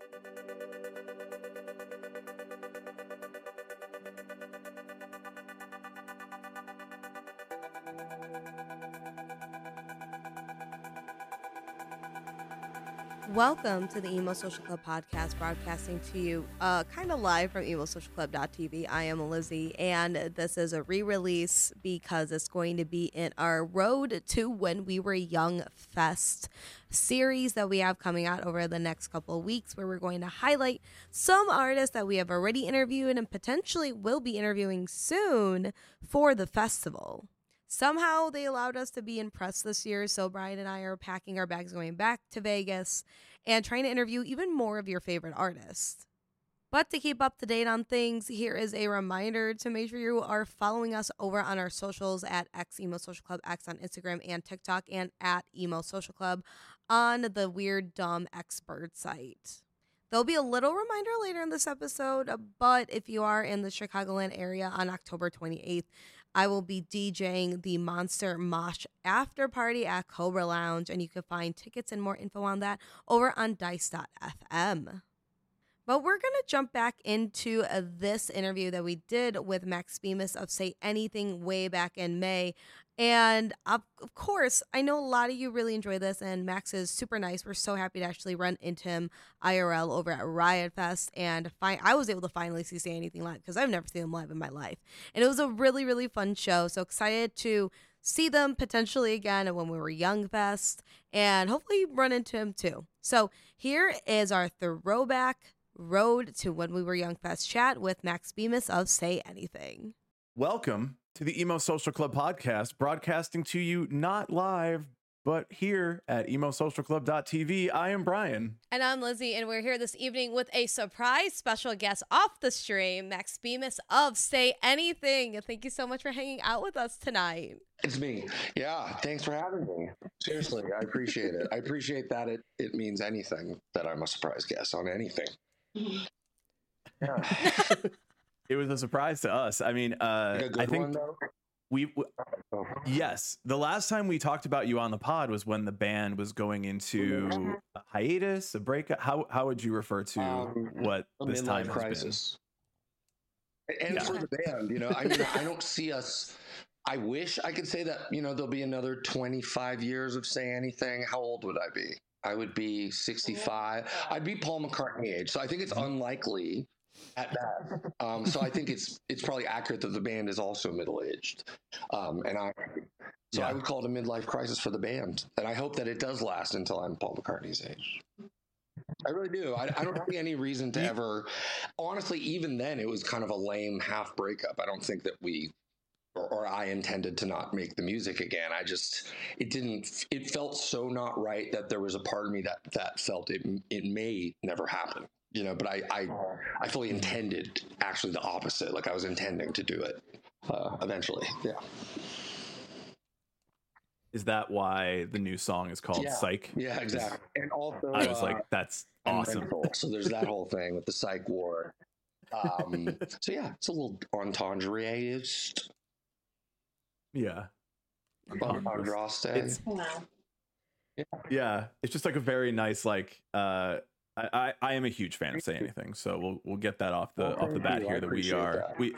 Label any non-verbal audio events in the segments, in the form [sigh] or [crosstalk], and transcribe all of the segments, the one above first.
Thank you. Welcome to the Emo Social Club podcast, broadcasting to you uh, kind of live from emosocialclub.tv. I am Lizzie, and this is a re release because it's going to be in our Road to When We Were Young Fest series that we have coming out over the next couple of weeks, where we're going to highlight some artists that we have already interviewed and potentially will be interviewing soon for the festival. Somehow they allowed us to be in press this year, so Brian and I are packing our bags going back to Vegas and trying to interview even more of your favorite artists. But to keep up to date on things, here is a reminder to make sure you are following us over on our socials at X Emo Social Club X on Instagram and TikTok and at Emo Social Club on the Weird Dumb Expert site. There'll be a little reminder later in this episode, but if you are in the Chicagoland area on October 28th, I will be DJing the Monster Mosh after party at Cobra Lounge, and you can find tickets and more info on that over on dice.fm. But we're going to jump back into uh, this interview that we did with Max Bemis of Say Anything way back in May. And of, of course, I know a lot of you really enjoy this, and Max is super nice. We're so happy to actually run into him IRL over at Riot Fest, and fi- I was able to finally see Say Anything live because I've never seen him live in my life, and it was a really really fun show. So excited to see them potentially again when we were Young Fest, and hopefully run into him too. So here is our throwback road to when we were Young Fest chat with Max Bemis of Say Anything. Welcome to the Emo Social Club podcast, broadcasting to you not live, but here at emosocialclub.tv. I am Brian. And I'm Lizzie, and we're here this evening with a surprise special guest off the stream, Max Bemis of Say Anything. Thank you so much for hanging out with us tonight. It's me. Yeah, thanks for having me. Seriously, I appreciate it. I appreciate that it, it means anything that I'm a surprise guest on anything. Yeah. [laughs] it was a surprise to us. I mean, uh, I think one, we, we yes, the last time we talked about you on the pod was when the band was going into a hiatus, a breakup. How how would you refer to um, what this time crisis? And yeah. for the band, you know, I mean, I don't see us. I wish I could say that you know there'll be another 25 years of say anything. How old would I be? I would be 65. I'd be Paul McCartney age. So I think it's mm-hmm. unlikely at that. Um, so I think it's it's probably accurate that the band is also middle aged. Um, and I so yeah. I would call it a midlife crisis for the band. And I hope that it does last until I'm Paul McCartney's age. I really do. I, I don't see any reason to ever. Honestly, even then, it was kind of a lame half breakup. I don't think that we or, or, I intended to not make the music again. I just it didn't it felt so not right that there was a part of me that that felt it it may never happen. You know, but I I, I fully intended actually the opposite. Like I was intending to do it uh, eventually. Yeah. Is that why the new song is called yeah. Psych? Yeah, exactly. And also, I was uh, like, that's awesome. So there's that whole thing with the Psych War. Um, [laughs] so yeah, it's a little entendre-ist. Yeah. It's, yeah. yeah, it's just like a very nice like uh I, I, I am a huge fan of say anything, so we'll we'll get that off the off the bat here that we are that. we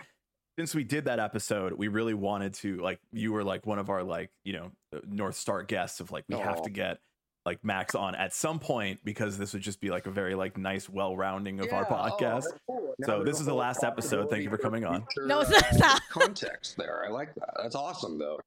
since we did that episode, we really wanted to like you were like one of our like you know uh, North Star guests of like we have to get like Max on at some point because this would just be like a very like nice well rounding of yeah, our oh, podcast. Oh, cool. So this is the last episode. Thank you for coming on. No, it's not. context there. I like that. That's awesome though.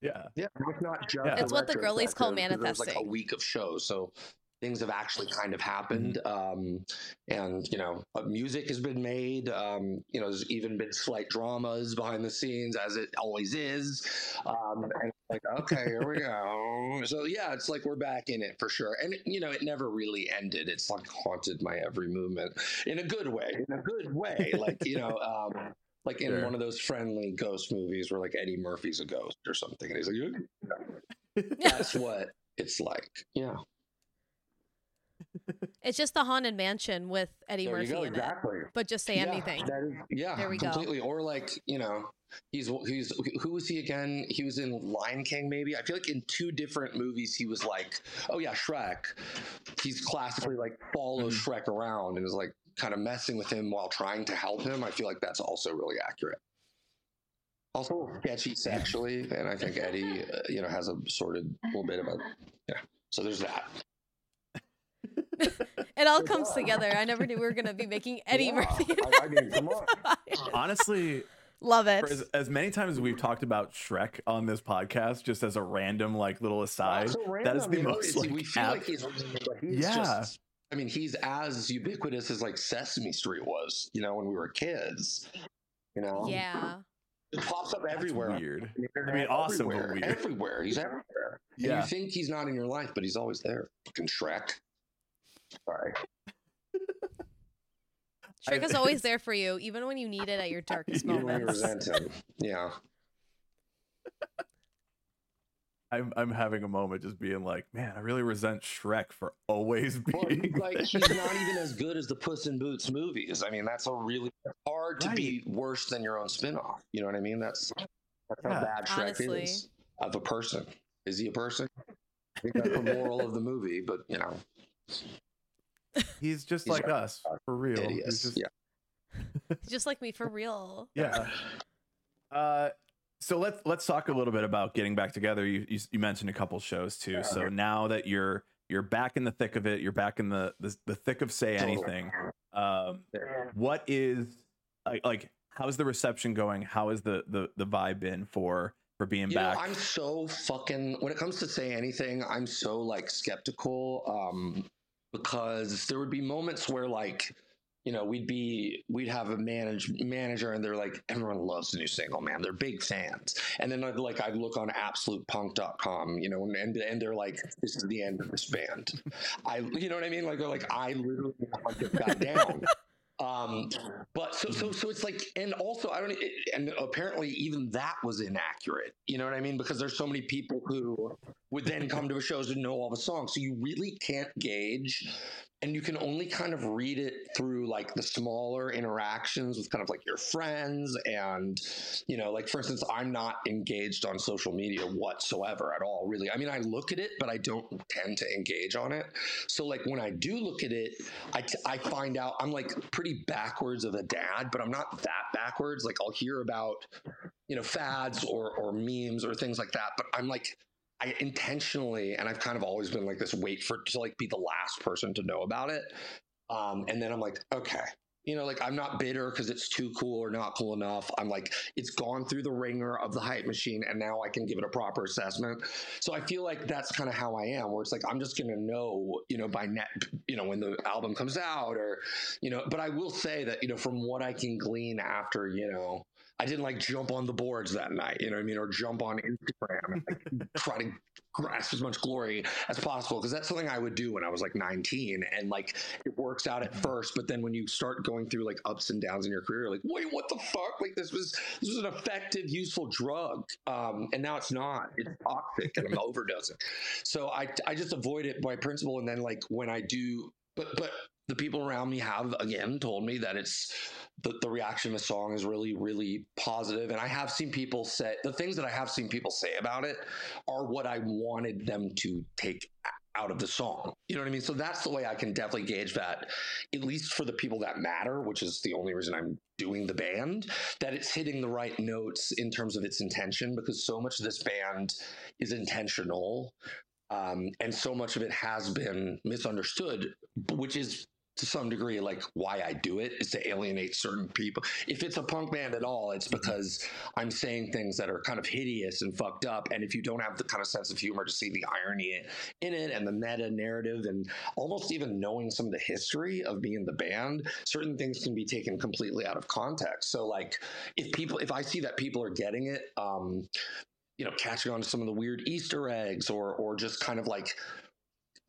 Yeah. Yeah. It's not just. Yeah. It's what the girlies call manifesting. There's like a week of shows, so things have actually kind of happened mm-hmm. um, and you know uh, music has been made um, you know there's even been slight dramas behind the scenes as it always is um, and like okay here we go. So yeah it's like we're back in it for sure. And you know it never really ended. It's like haunted my every movement in a good way in a good way. Like you know um, like in sure. one of those friendly ghost movies where like Eddie Murphy's a ghost or something and he's like [laughs] that's what it's like. Yeah It's just the haunted mansion with Eddie There Murphy you go, in exactly. it. But just say Yeah, anything. that is- yeah, There we go. completely. Or like you know, he's he's who was he again? He was in Lion King, maybe. I feel like in two different movies he was like, oh yeah, Shrek. He's classically like follows Mhm. Shrek around and is like kind of messing with him while trying to help him. I feel like that's also really accurate. Also sketchy sexually, and I think Eddie, uh, you know, has a sordid little bit of a yeah. So there's that. It all comes together. I never knew we were gonna be making [laughs] Eddie Yeah, Murphy. I- I mean, come on. [laughs] Honestly, Love it. as, as many times as we've talked about Shrek on this podcast, just as a random like little aside, So that is the you know, most it's- like, we feel apt- like he's, but he's Yeah. just. I mean, he's as ubiquitous as like Sesame Street was, you know, when we were kids. You know, Yeah. it pops up That's everywhere. weird. on the internet, I mean, awesome, but everywhere, weird. everywhere. He's everywhere. And Yeah. you think he's not in your life, but he's always there. Fucking Shrek. Sorry. [laughs] Shrek is always there for you, even when you need it at your darkest Even when you moments. resent him. Yeah. [laughs] I'm I'm having a moment just being like, man, I really resent Shrek for always being he's like he's not even [laughs] as good as the Puss in Boots movies. I mean, that's a really hard to be worse than your own spin-off. You know what I mean? That's that's how Yeah. bad Shrek Honestly. is of a person. Is he a person? I think that's the moral of the movie, but you know, he's just He's like right. us for real. He's just Yeah. [laughs] Just like me for real. yeah. Uh, so let's let's talk a little bit about getting back together. You you, you mentioned a couple shows too. So now that you're you're back in the thick of it, you're back in the the, the thick of say anything. Um, what is like like how's the reception going? How has the the the vibe been for for being You back? know, I'm so fucking when it comes to say anything, I'm so like skeptical um because there would be moments where like you know, we'd be we'd have a manage manager and they're like, everyone loves the new single, man. They're big fans. And then I'd like I'd look on absolutepunk.com, you know, and and they're like, this is the end of this band. I you know what I mean? Like they're like, I literally back down. [laughs] Um, but so so so it's like, and also I don't, and apparently even that was inaccurate. You know what I mean? Because there's so many people who would then come to a shows and know all the songs, so you really can't gauge, and you can only kind of read it through like the smaller interactions with kind of like your friends, and you know, like for instance, I'm not engaged on social media whatsoever at all. Really, I mean, I look at it, but I don't tend to engage on it. So like when I do look at it, I, t- I find out I'm like pretty backwards of a dad, but I'm not that backwards. Like I'll hear about, you know, fads or, or memes or things like that, but I'm like, I intentionally, and I've kind of always been like this, wait for to like be the last person to know about it. Um, and then I'm like, okay, you know, like I'm not bitter because it's too cool or not cool enough. I'm like, it's gone through the ringer of the hype machine, and now I can give it a proper assessment. So I feel like that's kind of how I am, where it's like I'm just gonna know, you know, by net, you know, when the album comes out, or, you know. But I will say that, you know, from what I can glean after, you know, I didn't like jump on the boards that night, you know what I mean, or jump on Instagram and like [laughs] try to grasp as much glory as possible because that's something I would do when I was like 19 and like it works out at first, but then when you start going through like ups and downs in your career, you're like wait, what the fuck? Like this was this was an effective, useful drug, um, and now it's not. It's toxic, and I'm overdosing. So I I just avoid it by principle, and then like when I do, but but the people around me have again told me that it's the, the reaction of the song is really really positive. And i have seen people say the things that i have seen people say about it are what i wanted them to take out of the song. You know what i mean? So that's the way i can definitely gauge that at least for the people that matter which is the only reason i'm doing the band that it's hitting the right notes in terms of its intention because so much of this band is intentional um, and so much of it has been misunderstood which is to some degree like why I do it is to alienate certain people. If it's a punk band at all, it's because I'm saying things that are kind of hideous and fucked up. And if you don't have the kind of sense of humor to see the irony in it and the meta narrative and almost even knowing some of the history of being the band, certain things can be taken completely out of context. So like if people if I see that people are getting it, um, you know, catching on to some of the weird Easter eggs or or just kind of like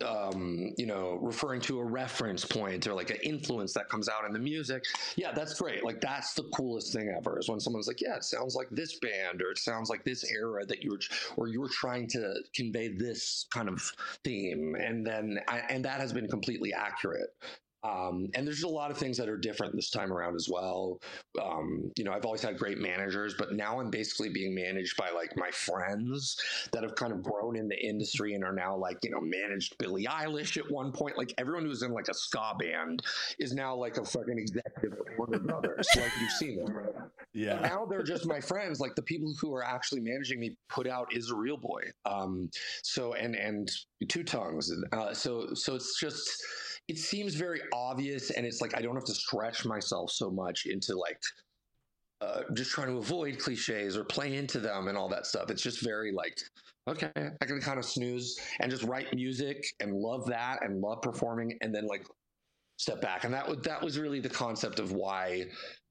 um, you know, referring to a reference point or like an influence that comes out in the music. Yeah, that's great. Like that's the coolest thing ever is when someone's like, yeah, it sounds like this band or it sounds like this era that you were, or you were trying to convey this kind of theme. And then, I, and that has been completely accurate. Um, and there's a lot of things that are different this time around as well. Um, you know, I've always had great managers, but now I'm basically being managed by like my friends that have kind of grown in the industry and are now like, you know, managed Billie Eilish at one point. Like everyone who's in like a ska band is now like a fucking executive at Warner Brothers. [laughs] like you've seen them. Right? Yeah. And now they're just my friends. Like the people who are actually managing me put out is a real boy. Um, so and and two tongues. Uh, so so it's just it seems very obvious and it's like i don't have to stretch myself so much into like uh, just trying to avoid cliches or play into them and all that stuff. It's just very like okay i can kind of snooze and just write music and love that and love performing and then like step back. And that was that was really the concept of why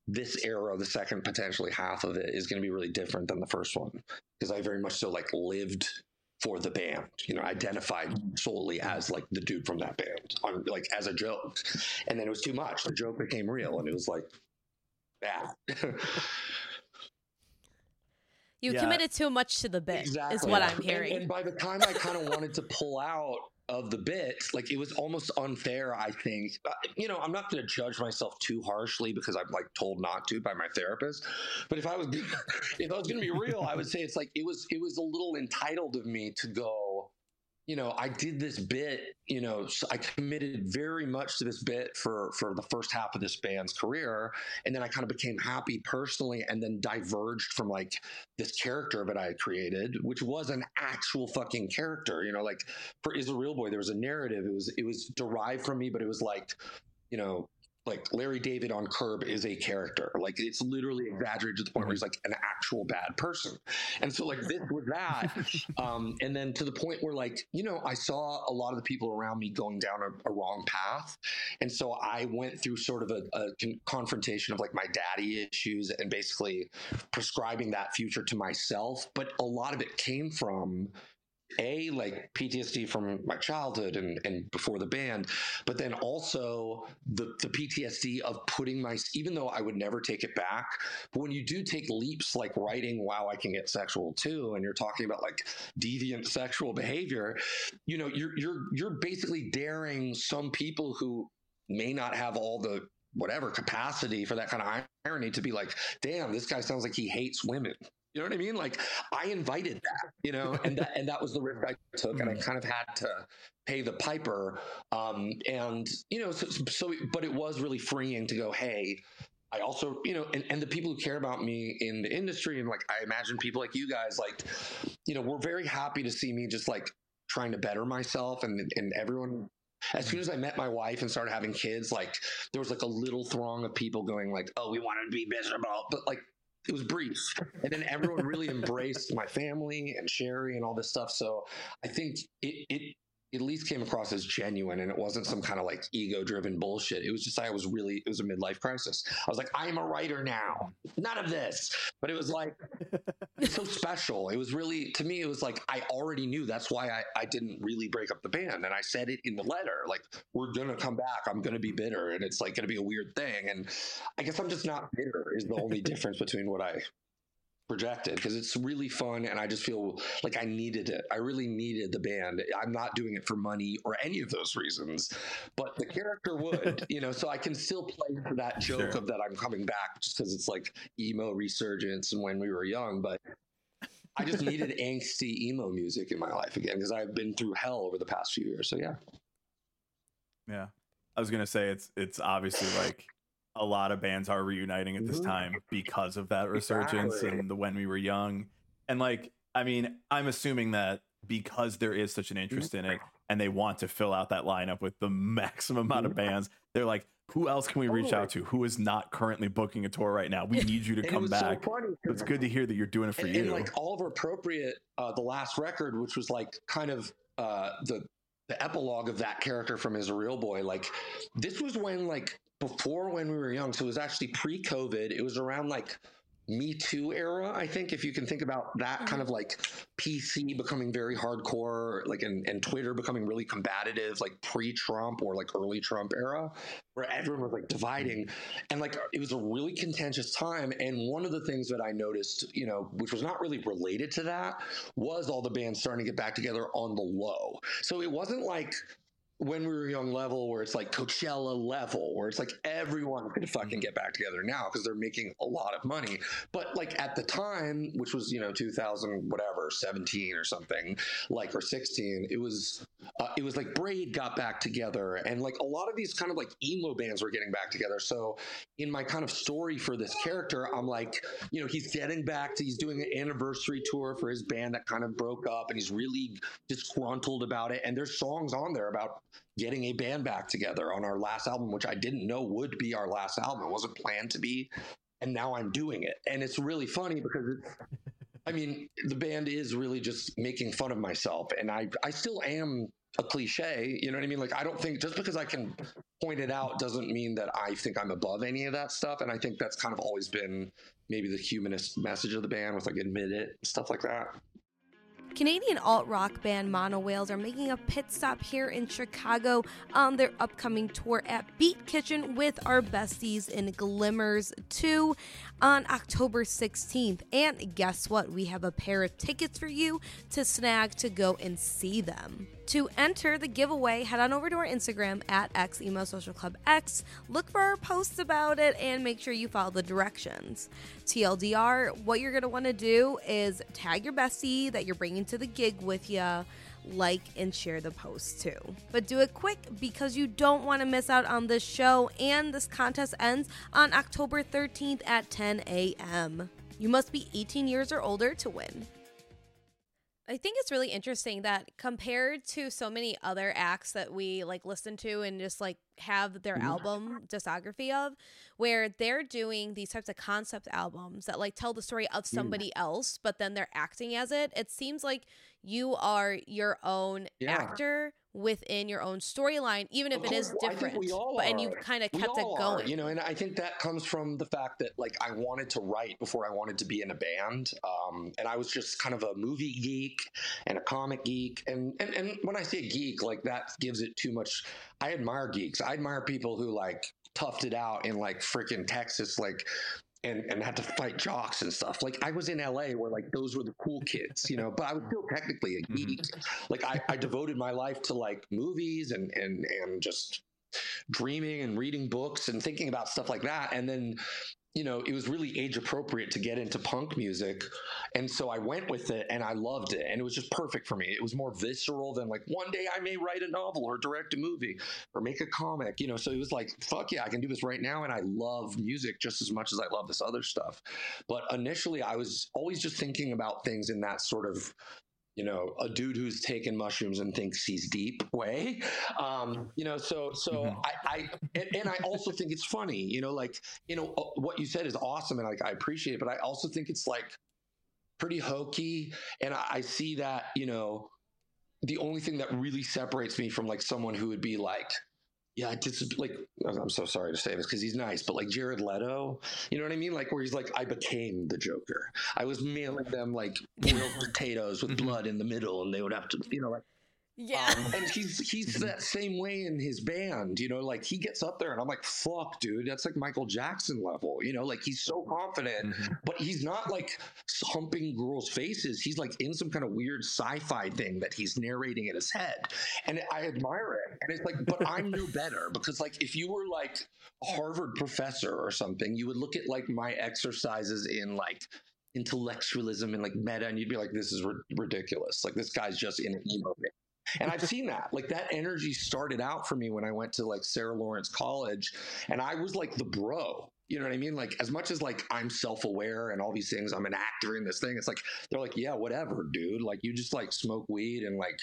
this era the second potentially half of it is going to be really different than the first one. Because i very much so like lived for the band, you know, identified solely as like the dude from that band on like as a joke. And then it was too much. The joke became real and it was like bad. you yeah. committed too much to the bit exactly. is what I'm hearing. And, and by the time I kind of wanted to pull out of the bit, like it was almost unfair. I think, you know, I'm not going to judge myself too harshly because I'm like told not to by my therapist. But if I was, [laughs] if I was going to be real, I would say it's like it was, it was a little entitled of me to go you know, I did this bit, you know, so I committed very much to this bit for for the first half of this band's career, and then I kind of became happy personally, and then diverged from like this character that I had created, which was an actual fucking character, you know, like for Is a Real Boy, there was a narrative. It was it was derived from me, but it was like, you know, like Larry David on Curb is a character. Like it's literally exaggerated to the point where he's like an actual bad person. And so like this was that. [laughs] Um, and then to the point where like, you know, I saw a lot of the people around me going down a, a wrong path. And so I went through sort of a, a con- confrontation of like my daddy issues and basically prescribing that future to myself. But a lot of it came from a like PTSD from my childhood and, and before the band, but then also the, the PTSD of putting my, even though I would never take it back, but when you do take leaps like writing, wow, I can get sexual too, and you're talking about like deviant sexual behavior, you know, you're, you're, you're basically daring some people who may not have all the whatever capacity for that kind of irony to be like, damn, this guy sounds like he hates women. You know what I mean? Like I invited that, you know, and that and that was the risk I took, and I mm. kind of had to pay the piper. Um, and you know, so, so but it was really freeing to go, hey, I also, you know, and, and the people who care about me in the industry, and like I imagine people like you guys, like, you know, we're very happy to see me just like trying to better myself, and and everyone as soon as I met my wife and started having kids, like there was like a little throng of people going like, "Oh, we want to be miserable," but like it was brief. And then everyone really embraced my family and Sherry and all this stuff. So I think it, it at least came across as genuine and it wasn't some kind of like ego driven bullshit. It was just I was really it was a midlife crisis. I was like, I am a writer now. None of this. But it was like it's [laughs] so special. It was really to me, it was like I already knew that's why I, I didn't really break up the band. And I said it in the letter. Like, we're gonna come back. I'm gonna be bitter. And it's like gonna be a weird thing. And I guess I'm just not bitter is the only [laughs] difference between what I projected because it's really fun and I just feel like I needed it. I really needed the band. I'm not doing it for money or any of those reasons, but the character would, [laughs] you know, so I can still play for that joke sure. of that I'm coming back just because it's like emo resurgence and when we were young, but I just needed [laughs] angsty emo music in my life again because I've been through hell over the past few years. So yeah. Yeah. I was going to say it's it's obviously like a lot of bands are reuniting at this mm-hmm. time because of that resurgence exactly. and the when we were young. And like, I mean, I'm assuming that because there is such an interest in it and they want to fill out that lineup with the maximum amount of mm-hmm. bands, they're like, who else can we reach out to who is not currently booking a tour right now? We need you to [laughs] come back. So it's good to hear that you're doing it for and, you. And like Oliver Appropriate, uh, the last record, which was like kind of uh, the the epilogue of that character from Is a Real Boy. Like this was when like before when we were young. So it was actually pre COVID. It was around like Me Too era, I think, if you can think about that kind mm-hmm. of like PC becoming very hardcore, like and, and Twitter becoming really combative, like pre-Trump or like early Trump era, where everyone was like dividing. And like it was a really contentious time. And one of the things that I noticed, you know, which was not really related to that, was all the bands starting to get back together on the low. So it wasn't like when we were young level where it's like Coachella level, where it's like everyone could fucking mm-hmm. get back together now because they're making a lot of money. But like at the time, which was, you know, 2000, whatever, 17 or something, like, or 16, it was, uh, it was like Braid got back together and like a lot of these kind of like emo bands were getting back together. So in my kind of story for this character, I'm like, you know, he's getting back to, he's doing an anniversary tour for his band that kind of broke up and he's really disgruntled about it. And there's songs on there about getting a band back together on our last album, which I didn't know would be our last album. It wasn't planned to be. And now I'm doing it. And it's really funny because it's, I mean, the band is really just making fun of myself. And I, I still am a cliche. You know what I mean? Like, I don't think just because I can point it out doesn't mean that I think I'm above any of that stuff. And I think that's kind of always been maybe the humanist message of the band with like admit it, stuff like that. Canadian alt rock band Monowhales are making a pit stop here in Chicago on their upcoming tour at Beat Kitchen with our besties in Glimmers 2 on October 16th. And guess what? We have a pair of tickets for you to snag to go and see them. To enter the giveaway, head on over to our Instagram at X Emo Social Club X. Look for our posts about it and make sure you follow the directions. TLDR, what you're want to do is tag your bestie that you're bringing to the gig with you like and share the post too. But do it quick because you don't want to miss out on this show, and this contest ends on October 13th at 10 a.m. You must be 18 years or older to win. I think it's really interesting that compared to so many other acts that we like listen to and just like have their mm-hmm. album discography of, where they're doing these types of concept albums that like tell the story of mm. somebody else, but then they're acting as it. It seems like you are your own yeah. actor within your own storyline, even if it is different. but, and you kind of kept it going. Are, you know, and I think that comes from the fact that like I wanted to write before I wanted to be in a band. Um, and I was just kind of a movie geek and a comic geek. And, and and when I say geek, like that gives it too much. I admire geeks. I admire people who like toughed it out in like freaking Texas, like and, and had to fight jocks and stuff. Like I was in LA where like those were the cool kids, you know, but I was still technically a geek. Mm-hmm. Like I, I devoted my life to like movies and and and just dreaming and reading books and thinking about stuff like that. And then you know, it was really age appropriate to get into punk music. And so I went with it and I loved it. And it was just perfect for me. It was more visceral than like one day I may write a novel or direct a movie or make a comic, you know. So it was like, fuck yeah, I can do this right now. And I love music just as much as I love this other stuff. But initially, I was always just thinking about things in that sort of you know, a dude who's taken mushrooms and thinks he's deep way. Um, you know, so so mm-hmm. I, I and, and, I also think it's funny, you know, like you know uh, what you said is awesome and like I appreciate it, but I also think it's like pretty hokey, and I, I see that you know the only thing that really separates me from like someone who would be like yeah, I like I'm so sorry to say this because he's nice, but like Jared Leto, you know what I mean? Like where he's like, I became the Joker. I was mailing them like boiled [laughs] potatoes with mm-hmm. blood in the middle, and they would have to, you know, like yeah. Um, and he's he's [laughs] that same way in his band, you know, like he gets up there and I'm like, fuck, dude, that's like Michael Jackson level, you know, like he's so confident, mm-hmm. but he's not like humping girls' faces. He's like in some kind of weird sci-fi thing that he's narrating in his head. And I admire it. And it's like, but I'm no [laughs] better because like if you were like a Harvard professor or something, you would look at like my exercises in like intellectualism and like meta and you'd be like this is r- ridiculous like this guy's just in an emo and I've [laughs] seen that. Like that energy started out for me when I went to like Sarah Lawrence College and I was like the bro. You know what I mean? Like as much as like I'm self-aware and all these things, I'm an actor in this thing. It's like they're like, yeah, whatever, dude. Like you just like smoke weed and like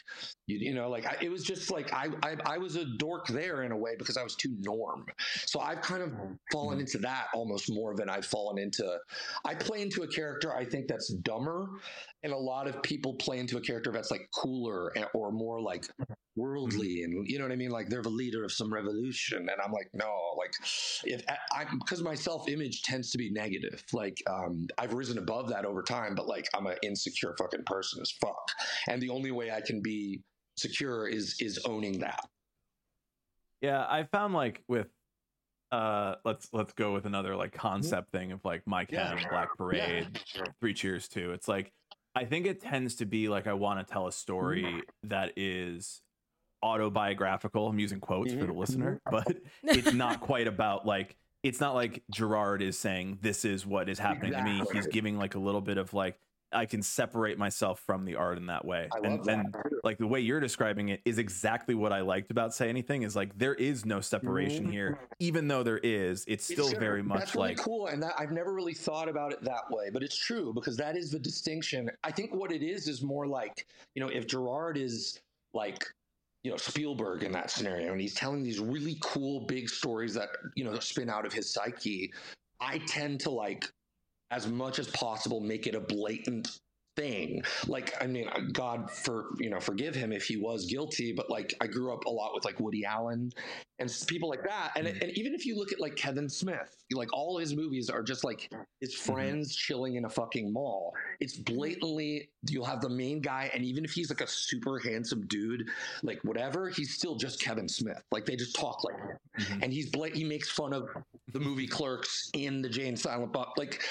you, you know, like I, it was just like I, I I was a dork there in a way because I was too norm. So I've kind of fallen mm-hmm. into that almost more than I've fallen into. I play into a character I think that's dumber, and a lot of people play into a character that's like cooler or more like worldly and you know what I mean? Like they're the leader of some revolution. And I'm like, no, like if I, because my self image tends to be negative. Like um, I've risen above that over time, but like I'm an insecure fucking person as fuck. And the only way I can be secure is is owning that. Yeah, I found like with uh let's let's go with another like mm-hmm. concept thing of like my Mike yeah. Black Parade, yeah. Three Cheers too. It's like I think it tends to be like I want to tell a story mm-hmm. that is autobiographical. I'm using quotes mm-hmm. for the mm-hmm. listener, but it's not quite about like it's not like Gerard is saying this is what is happening exactly. to me. He's giving like a little bit of like I can separate myself from the art in that way. and, and like the way you're describing it is exactly what I liked about Say Anything is like there is no separation mm-hmm. here. Even though there is, it's still it's very much that's really like cool. And that, I've never really thought about it that way, but it's true because that is the distinction. I think what it is is more like, you know, if Gerard is like you know Spielberg in that scenario, and he's telling these really cool big stories that you know spin out of his psyche. I tend to like as much as possible make it a blatant thing. Like, I mean, God for you know forgive him if he was guilty, but like I grew up a lot with like Woody Allen and people like that. And mm-hmm. and even if you look at like Kevin Smith, like all his movies are just like his mm-hmm. friends mm-hmm. chilling in a fucking mall. It's blatantly you'll have the main guy, and even if he's like a super handsome dude, like whatever, he's still just Kevin Smith. Like they just talk like him, mm-hmm. and he's blat- he makes fun of the movie Clerks in the Jay and Silent Bob. Like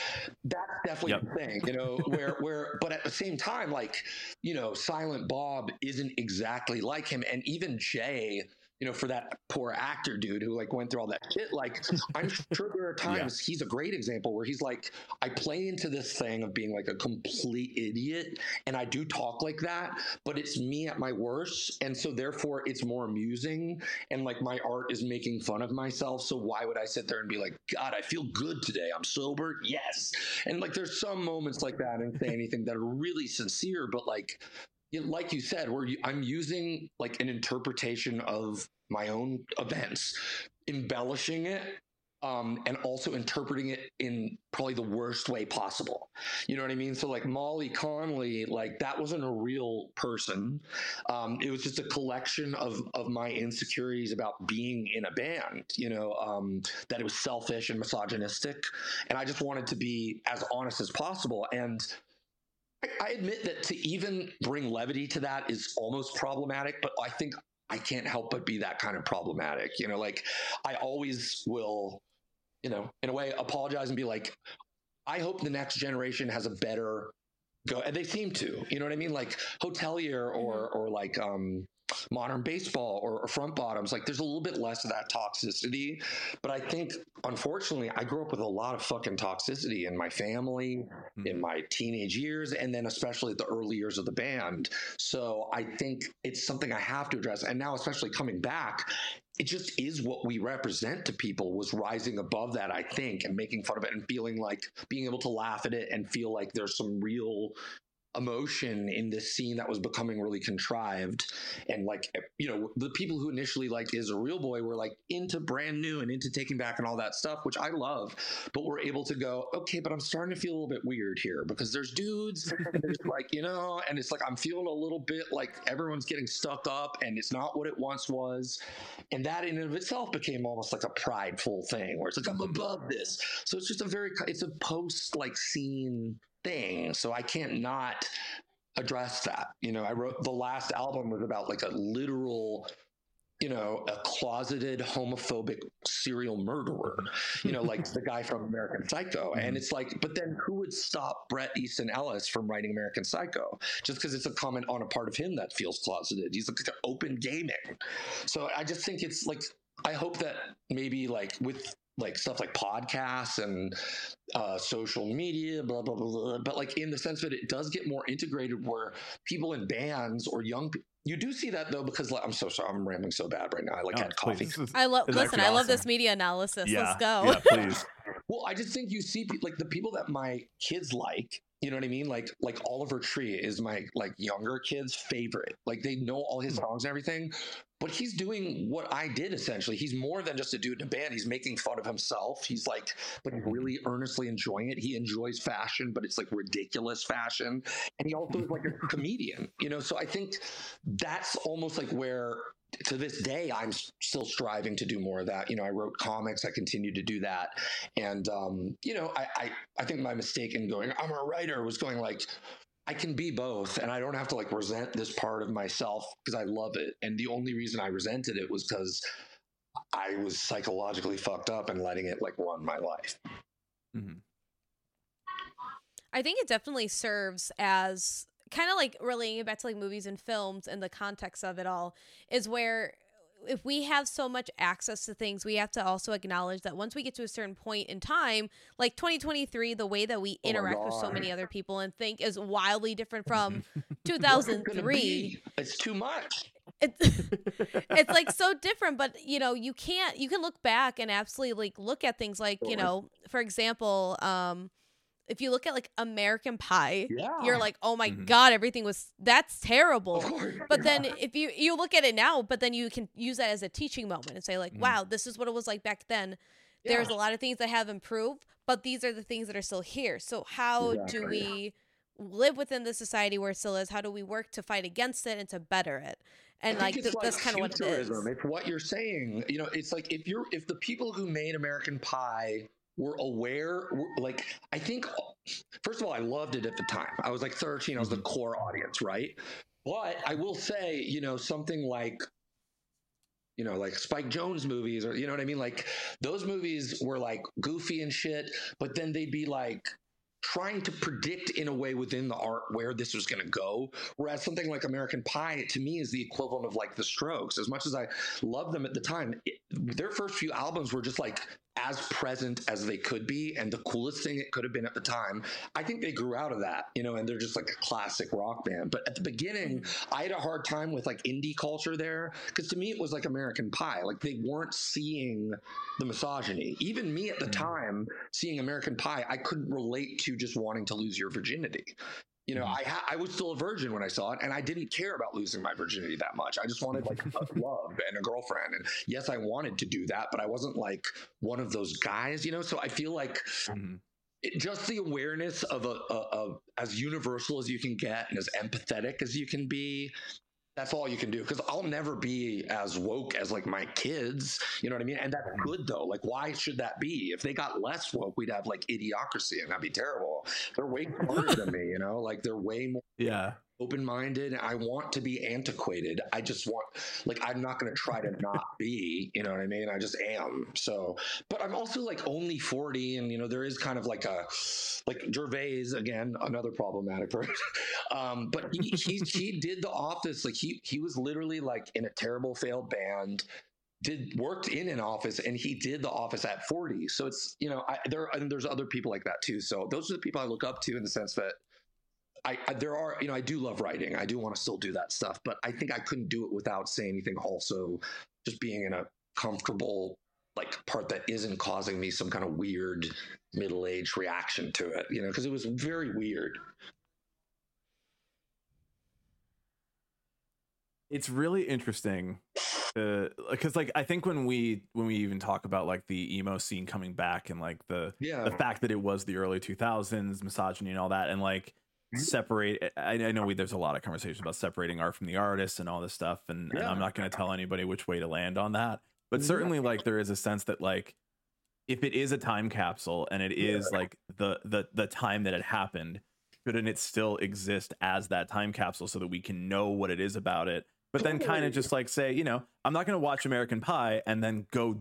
that's definitely yep. the thing, you know. Where where, but at the same time, like you know, Silent Bob isn't exactly like him, and even Jay you know, for that poor actor dude who like went through all that shit. Like, I'm sure there are [laughs] times yeah. he's a great example where he's like, I play into this thing of being like a complete idiot, and I do talk like that, but it's me at my worst, and so therefore it's more amusing, and like my art is making fun of myself. So why would I sit there and be like, God, I feel good today. I'm sober. Yes, and like there's some moments like that and say anything that are really sincere, but like like you said, where I'm using like an interpretation of my own events, embellishing it, um, and also interpreting it in probably the worst way possible. You know what I mean? So like Molly Conley, like that wasn't a real person. Um, it was just a collection of of my insecurities about being in a band. You know, um, that it was selfish and misogynistic, and I just wanted to be as honest as possible. And I admit that to even bring levity to that is almost problematic, but I think I can't help but be that kind of problematic. You know, like I always will, you know, in a way apologize and be like, I hope the next generation has a better go. And they seem to, you know what I mean? Like hotelier or, mm-hmm. or like, um, modern baseball or, or, front bottoms like there's a little bit less of that toxicity. But i think unfortunately i grew up with a lot of fucking toxicity in my family mm-hmm. in my teenage years and then especially the early years of the band. So i think it's something i have to address. And now especially coming back it just is what we represent to people was rising above that i think and making fun of it and feeling like being able to laugh at it and feel like there's some real emotion in this scene that was becoming really contrived. And like you know the people who initially like is a real boy were like into brand new and into taking back and all that stuff which i love but we're able to go okay but i'm starting to feel a little bit weird here because there's dudes [laughs] there's like you know and it's like i'm feeling a little bit like everyone's getting stuck up and it's not what it once was. And that in and of itself became almost like a prideful thing where it's like i'm above this. So it's just a very it's a post like scene thing. So I can't not address that. You know, I wrote the last album was about like a literal you know, a closeted homophobic serial murderer, you know, like the guy from American Psycho. [laughs] And mm-hmm. it's like, but then who would stop Bret Easton Ellis from writing American Psycho? Just because it's a comment on a part of him that feels closeted. He's like open gaming. So I just think it's like, I hope that maybe like with like stuff like podcasts and uh, social media, blah, blah, blah, blah. But like in the sense that it does get more integrated where people in bands or young people, you do see that though, because like, I'm so sorry, I'm rambling so bad right now. I like had coffee. Is, I love, listen, I awesome. love this media analysis. Yeah, Let's go. Yeah, please. [laughs] well, I just think you see like the people that my kids like, you know what I mean? Like like Oliver Tree is my like younger kid's favorite. Like they know all his hmm. songs and everything, but he's doing what I did essentially. He's more than just a dude in a band. He's making fun of himself. He's like, but he's really earnestly enjoying it. He enjoys fashion, but it's like ridiculous fashion. And he also is like a comedian, you know? So I think that's almost like where to this day i'm still striving to do more of that you know i wrote comics i continue to do that and um, you know I, I i think my mistake in going i'm a writer was going like I can be both, and I don't have to like resent this part of myself because I love it. And the only reason I resented it was because I was psychologically fucked up and letting it like run my life. Mm-hmm. I think it definitely serves as kind of like relating it back to like movies and films and the context of it all is where if we have so much access to things, we have to also acknowledge that once we get to a certain point in time, like 2023, the way that we oh interact oh with so many other people and think is wildly different from [laughs] 2003. It's too much. It's [laughs] it's like so different, but you know, you can't you can look back and absolutely like look at things like, you know, for example, um if you look at like American Pie, yeah. you're like, oh my mm-hmm. god, everything was that's terrible. But yeah. then if you you look at it now, but then you can use that as a teaching moment and say like, mm-hmm. wow, this is what it was like back then. Yeah. There's a lot of things that have improved, but these are the things that are still here. So how exactly. do we live within the society where it still is? How do we work to fight against it and to better it? And like, th- like, that's kind of what it is. It's what you're saying. You know, it's like if you're if the people who made American Pie were aware like i think first of all i loved it at the time i was like 13 i was the mm-hmm. core audience right but i will say you know something like you know like spike Jonze movies or you know what i mean like those movies were like goofy and shit but then they'd be like trying to predict in a way within the art where this was going to go. Whereas something like American Pie to me is the equivalent of like the Strokes. As much as I love them at the time, it, their first few albums were just like as present as they could be and the coolest thing it could have been at the time. I think they grew out of that, you know, and they're just like a classic rock band. But at the beginning, mm-hmm. I had a hard time with like indie culture there because to me it was like American Pie. Like they weren't seeing the misogyny. Even me at the mm-hmm. time seeing American Pie, I couldn't relate to just wanting to lose your virginity. You know, mm-hmm. I ha- I was still a virgin when I saw it, and I didn't care about losing my virginity that much. I just wanted like love [laughs] and a girlfriend, and yes, I wanted to do that, but I wasn't like one of those guys, you know. So I feel like mm-hmm. it, just the awareness of a, a, a as universal as you can get and as empathetic as you can be, that's all you can do because I'll never be as woke as like my kids. You know what I mean? And that's good though. Like, why should that be? If they got less woke, we'd have like idiocracy and that'd be terrible. They're way smarter than me, you know, like they're way more. Yeah open minded. I want to be antiquated. I just want, like, I'm not going to try to not be, you know what I mean? I just am. So, but I'm also like only 40, and, you know, there is kind of like a, like Gervais, again, another problematic person. [laughs] um, but he, he, he did The Office. Like, he, he was literally like in a terrible failed band did worked in an office and he did the office at 40 so it's you know I, there and there's other people like that too so those are the people i look up to in the sense that I, there are you know I do love writing. I do want to still do that stuff, but I think I couldn't do it without saying anything. Also, just being in a comfortable like part that isn't causing me some kind of weird middle aged reaction to it. You know, because it was very weird. It's really interesting because uh, like I think when we when we even talk about like the emo scene coming back and like the yeah. the fact that it was the early 2000s misogyny and all that and like. Separate I, I know we, there's a lot of conversations about separating art from the artist and all this stuff and, yeah. and i'm not going to tell anybody which way to land on that but mm-hmm. certainly like there is a sense that like if it is a time capsule and it is yeah. like the the the time that it happened shouldn't it still exist as that time capsule so that we can know what it is about it but then kind of just like say you know i'm not going to watch american pie and then go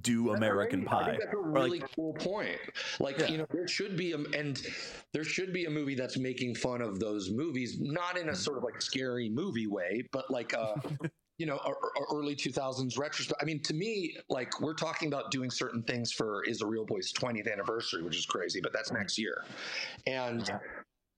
do American Pie. that's a really like, cool point. Like yeah. you know, there should be a and there should be a movie that's making fun of those movies, not in a sort of like scary movie way, but like uh, a [laughs] you know, a, a early 2000s retrospect. I mean, to me, like we're talking about doing certain things for Is a Real Boy's 20th anniversary, which is crazy, but that's next year. And yeah.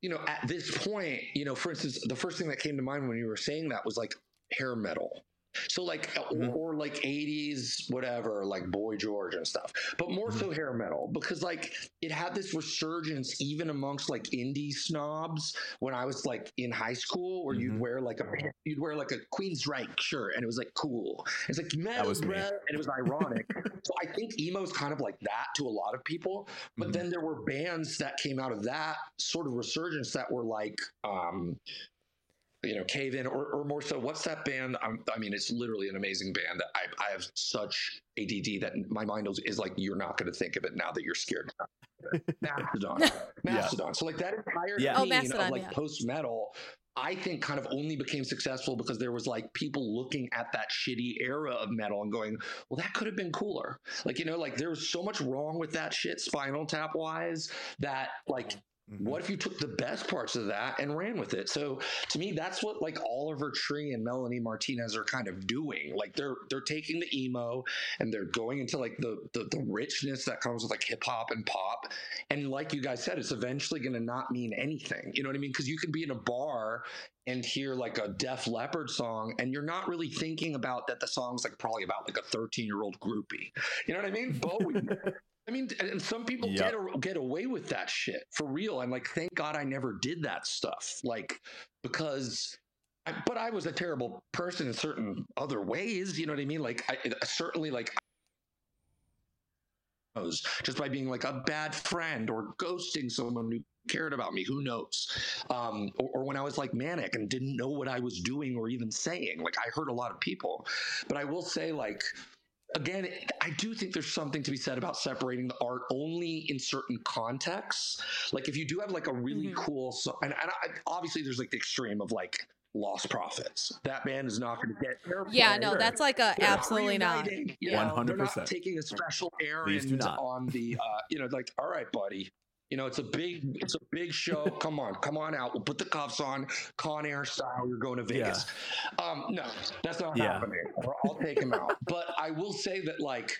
you know, at this point, you know, for instance, the first thing that came to mind when you were saying that was like hair metal So like mm-hmm. or, or, like 80s whatever like Boy George and stuff. But more mm-hmm. so hair metal because like it had this resurgence even amongst like indie snobs when I was like in high school where mm-hmm. you'd wear like a you'd wear like a Queensryche shirt and it was like cool. It's like metal bro, and it was ironic. so I think emo is kind of like that to a lot of people. But mm-hmm. then there were bands that came out of that sort of resurgence that were like um you know, Cave In, or, or more so, what's that band? I'm, i mean, it's literally an amazing band. I, I have such ADD that my mind is, is like, you're not going to think of it now that you're scared. Mastodon, [laughs] Mastodon. Yeah. So like that entire yeah. Oh, scene oh, Mastodon, of like yeah. post metal, I think kind of only became successful because there was like people looking at that shitty era of metal and going, well, that could have been cooler. Like, you know, like there was so much wrong with that shit, Spinal Tap wise, that like Mm-hmm. What if you took the best parts of that and ran with it? So to me, that's what like Oliver Tree and Melanie Martinez are kind of doing. Like they're they're taking the emo and they're going into like the the, the richness that comes with like hip hop and pop. And like you guys said, it's eventually going to not mean anything. You know what I mean? Because you could be in a bar and hear like a Def Leppard song, and you're not really thinking about that the song's like probably about like a 13 year old groupie. You know what I mean? Bowie. [laughs] I mean, and some people yep. get get away with that shit for real. I'm like, thank God I never did that stuff. Like, because, I, but I was a terrible person in certain other ways. You know what I mean? Like, I certainly like just by being like a bad friend or ghosting someone who cared about me who knows um, or, or, when i was like manic and didn't know what i was doing or even saying like i hurt a lot of people but i will say like again, I do think there's something to be said about separating the art only in certain contexts. Like if you do have like a really mm-hmm. cool song, and, and I, obviously there's like the extreme of like Lostprophets. That band is not going to get Yeah, no, that's like a they're absolutely not. One hundred percent. Taking a special errand on the, uh, you know, like, all right, buddy, you know, it's a big, it's a big show. [laughs] come on, come on out. We'll put the cuffs on, Con Air style. You're going to Vegas. Yeah. Um, no, that's not yeah. happening. I'll take him out. [laughs] But I will say that like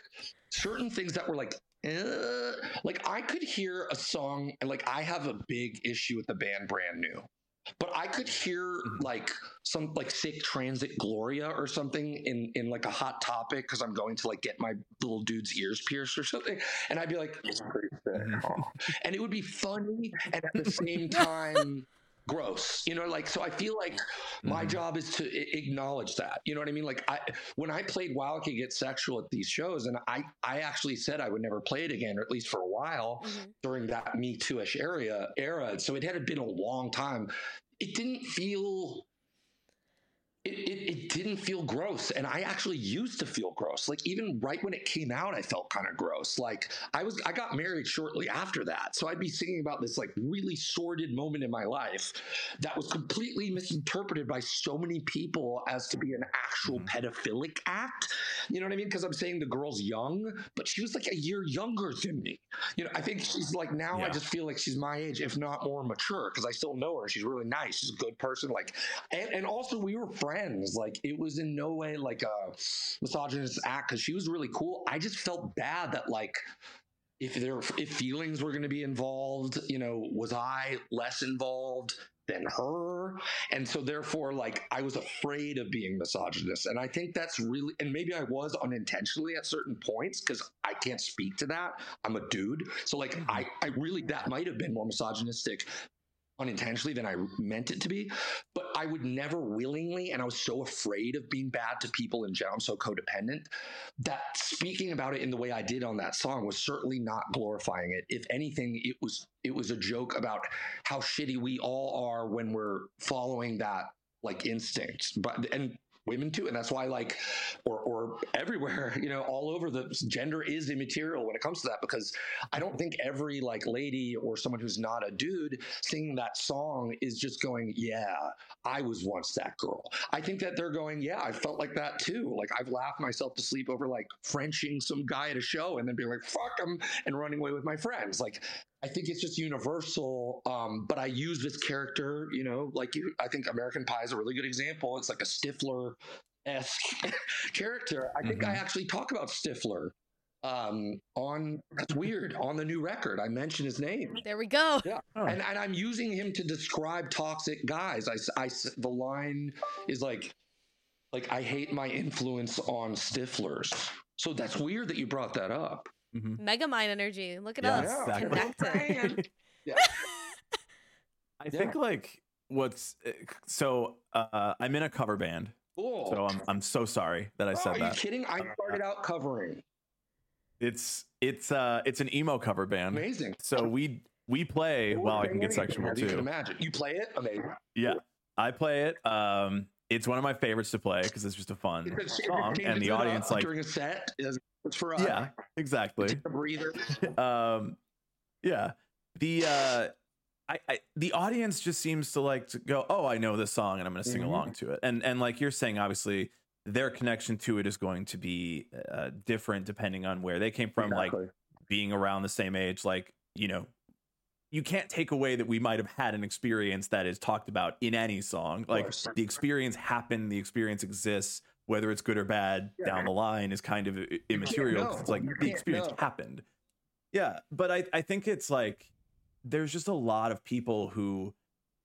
certain things that were like, eh, like I could hear a song and like I have a big issue with the band Brand New. But I could hear mm-hmm. like some like Sic Transit Gloria or something in in like a hot topic because I'm going to like get my little dude's ears pierced or something, and I'd be like, mm-hmm. [laughs] and it would be funny and at the same time gross you know like so i feel like my mm-hmm. job is to I- acknowledge that you know what i mean like i when i played wow can get sexual at these shows and i i actually said i would never play it again or at least for a while mm-hmm. during that me too-ish area era so it had been a long time it didn't feel it, it, it, didn't feel gross. And I actually used to feel gross. Like even right when it came out, I felt kind of gross. Like I was, I got married shortly after that. So I'd be singing about this like really sordid moment in my life that was completely misinterpreted by so many people as to be an actual mm-hmm. pedophilic act. You know what I mean? Because I'm saying the girl's young, but she was like a year younger than me. You know, I think she's like now yeah. I just feel like she's my age, if not more mature, because I still know her. She's really nice. She's a good person. Like, and, and also we were friends friends. Like it was in no way like a misogynist act because she was really cool. I just felt bad that like if there if feelings were going to be involved, you know, was I less involved? than her and so therefore like i was afraid of being misogynist and i think that's really and maybe i was unintentionally at certain points because i can't speak to that i'm a dude so like mm-hmm. i i really that might have been more misogynistic unintentionally than I meant it to be. But I would never willingly, and I was so afraid of being bad to people in general. I'm so codependent that speaking about it in the way I did on that song was certainly not glorifying it. If anything, it was it was a joke about how shitty we all are when we're following that like instinct. But and women too. And that's why like or or everywhere [laughs] you know all over the gender is immaterial when it comes to that because i don't think every like lady or someone who's not a dude singing that song is just going yeah i was once that girl. I think that they're going yeah i felt like that too. Like i've laughed myself to sleep over like frenching some guy at a show and then being like fuck him and running away with my friends. Like I think it's just universal. Um, but I use this character, you know, like you, I think American Pie is a really good example. It's like a Stifler esque [laughs] character. I think mm-hmm. I actually talk about Stifler um, on that's weird on the new record. I mention his name. There we go. Yeah, oh. and, and I'm using him to describe toxic guys. I, I the line is like like I hate my influence on Stiflers. So that's weird that you brought that up. Mm-hmm. Megamind energy. Look at yeah, us exactly. connected. [laughs] yeah. [laughs] I think like what's eh, so uh, I'm in a cover band. Cool. So I'm I'm so sorry that I oh, said are that. Are you kidding? I started out covering. It's it's uh it's an emo cover band. Amazing. So we we play well I can get sexual too. You can imagine. You play it? Amazing. Yeah. I play it. Um it's one of my favorites to play because it's just a fun song, and the audience like during a set is for us. Yeah, exactly. a breather. [laughs] um, yeah. The uh, I, I, the audience just seems to like to go, oh, I know this song, and I'm going to sing mm-hmm. along to it. And and like you're saying, obviously, their connection to it is going to be uh, different depending on where they came from. Exactly. Like being around the same age, like you know, you can't take away that we might have had an experience that is talked about in any song. Like the experience happened, the experience exists, whether it's good or bad yeah. down the line is kind of immaterial. It's like the experience know. happened. Yeah, but I I think it's like there's just a lot of people who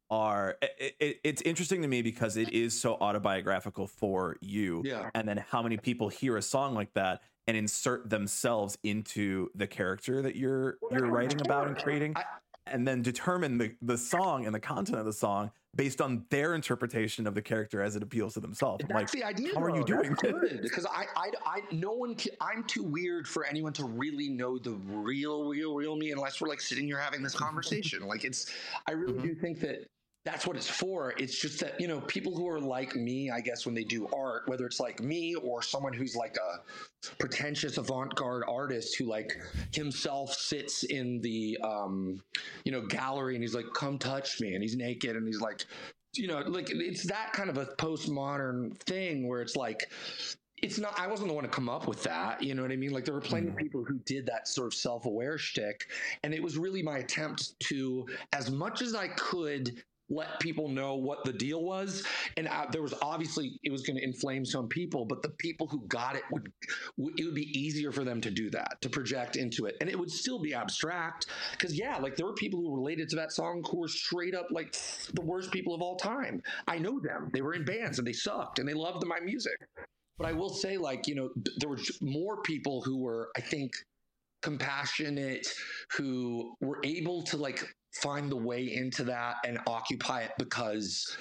are it, it, it's interesting to me because it is so autobiographical for you yeah and then how many people hear a song like that and insert themselves into the character that you're you're writing about and creating I, and then determine the, the song and the content of the song based on their interpretation of the character as it appeals to themselves. That's like, the idea. How are you doing good? Because I, I, I, no one. Can, I'm too weird for anyone to really know the real, real, real me unless we're like sitting here having this [laughs] conversation. like it's. I really mm-hmm. do think that that's what it's for. It's just that, you know, people who are like me, I guess, when they do art, whether it's like me or someone who's like a pretentious avant garde artist who like himself sits in the, um, you know, gallery and he's like, come touch me. And he's naked and he's like, you know, like it's that kind of a postmodern thing where it's like, it's not i wasn't the one to come up with that you know what i mean like there were plenty of people who did that sort of self-aware shtick and it was really my attempt to as much as i could let people know what the deal was. And there was obviously it was going to inflame some people, but the people who got it would it would be easier for them to do that to project into it, and it would still be abstract because yeah, like there were people who related to that song who were straight up like the worst people of all time. I know them; they were in bands and they sucked and they loved my music. But I will say, like you know, there were more people who were, I think, compassionate who were able to like find the way into that and occupy it because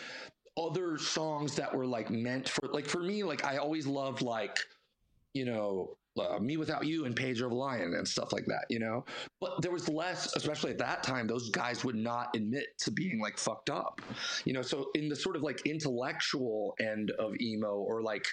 other songs that were like meant for like for me like I always loved like you know uh, Me Without You and Pedro the Lion and stuff like that, you know? But there was less, especially at that time, those guys would not admit to being like fucked up, you know? So in the sort of like intellectual end of emo or like,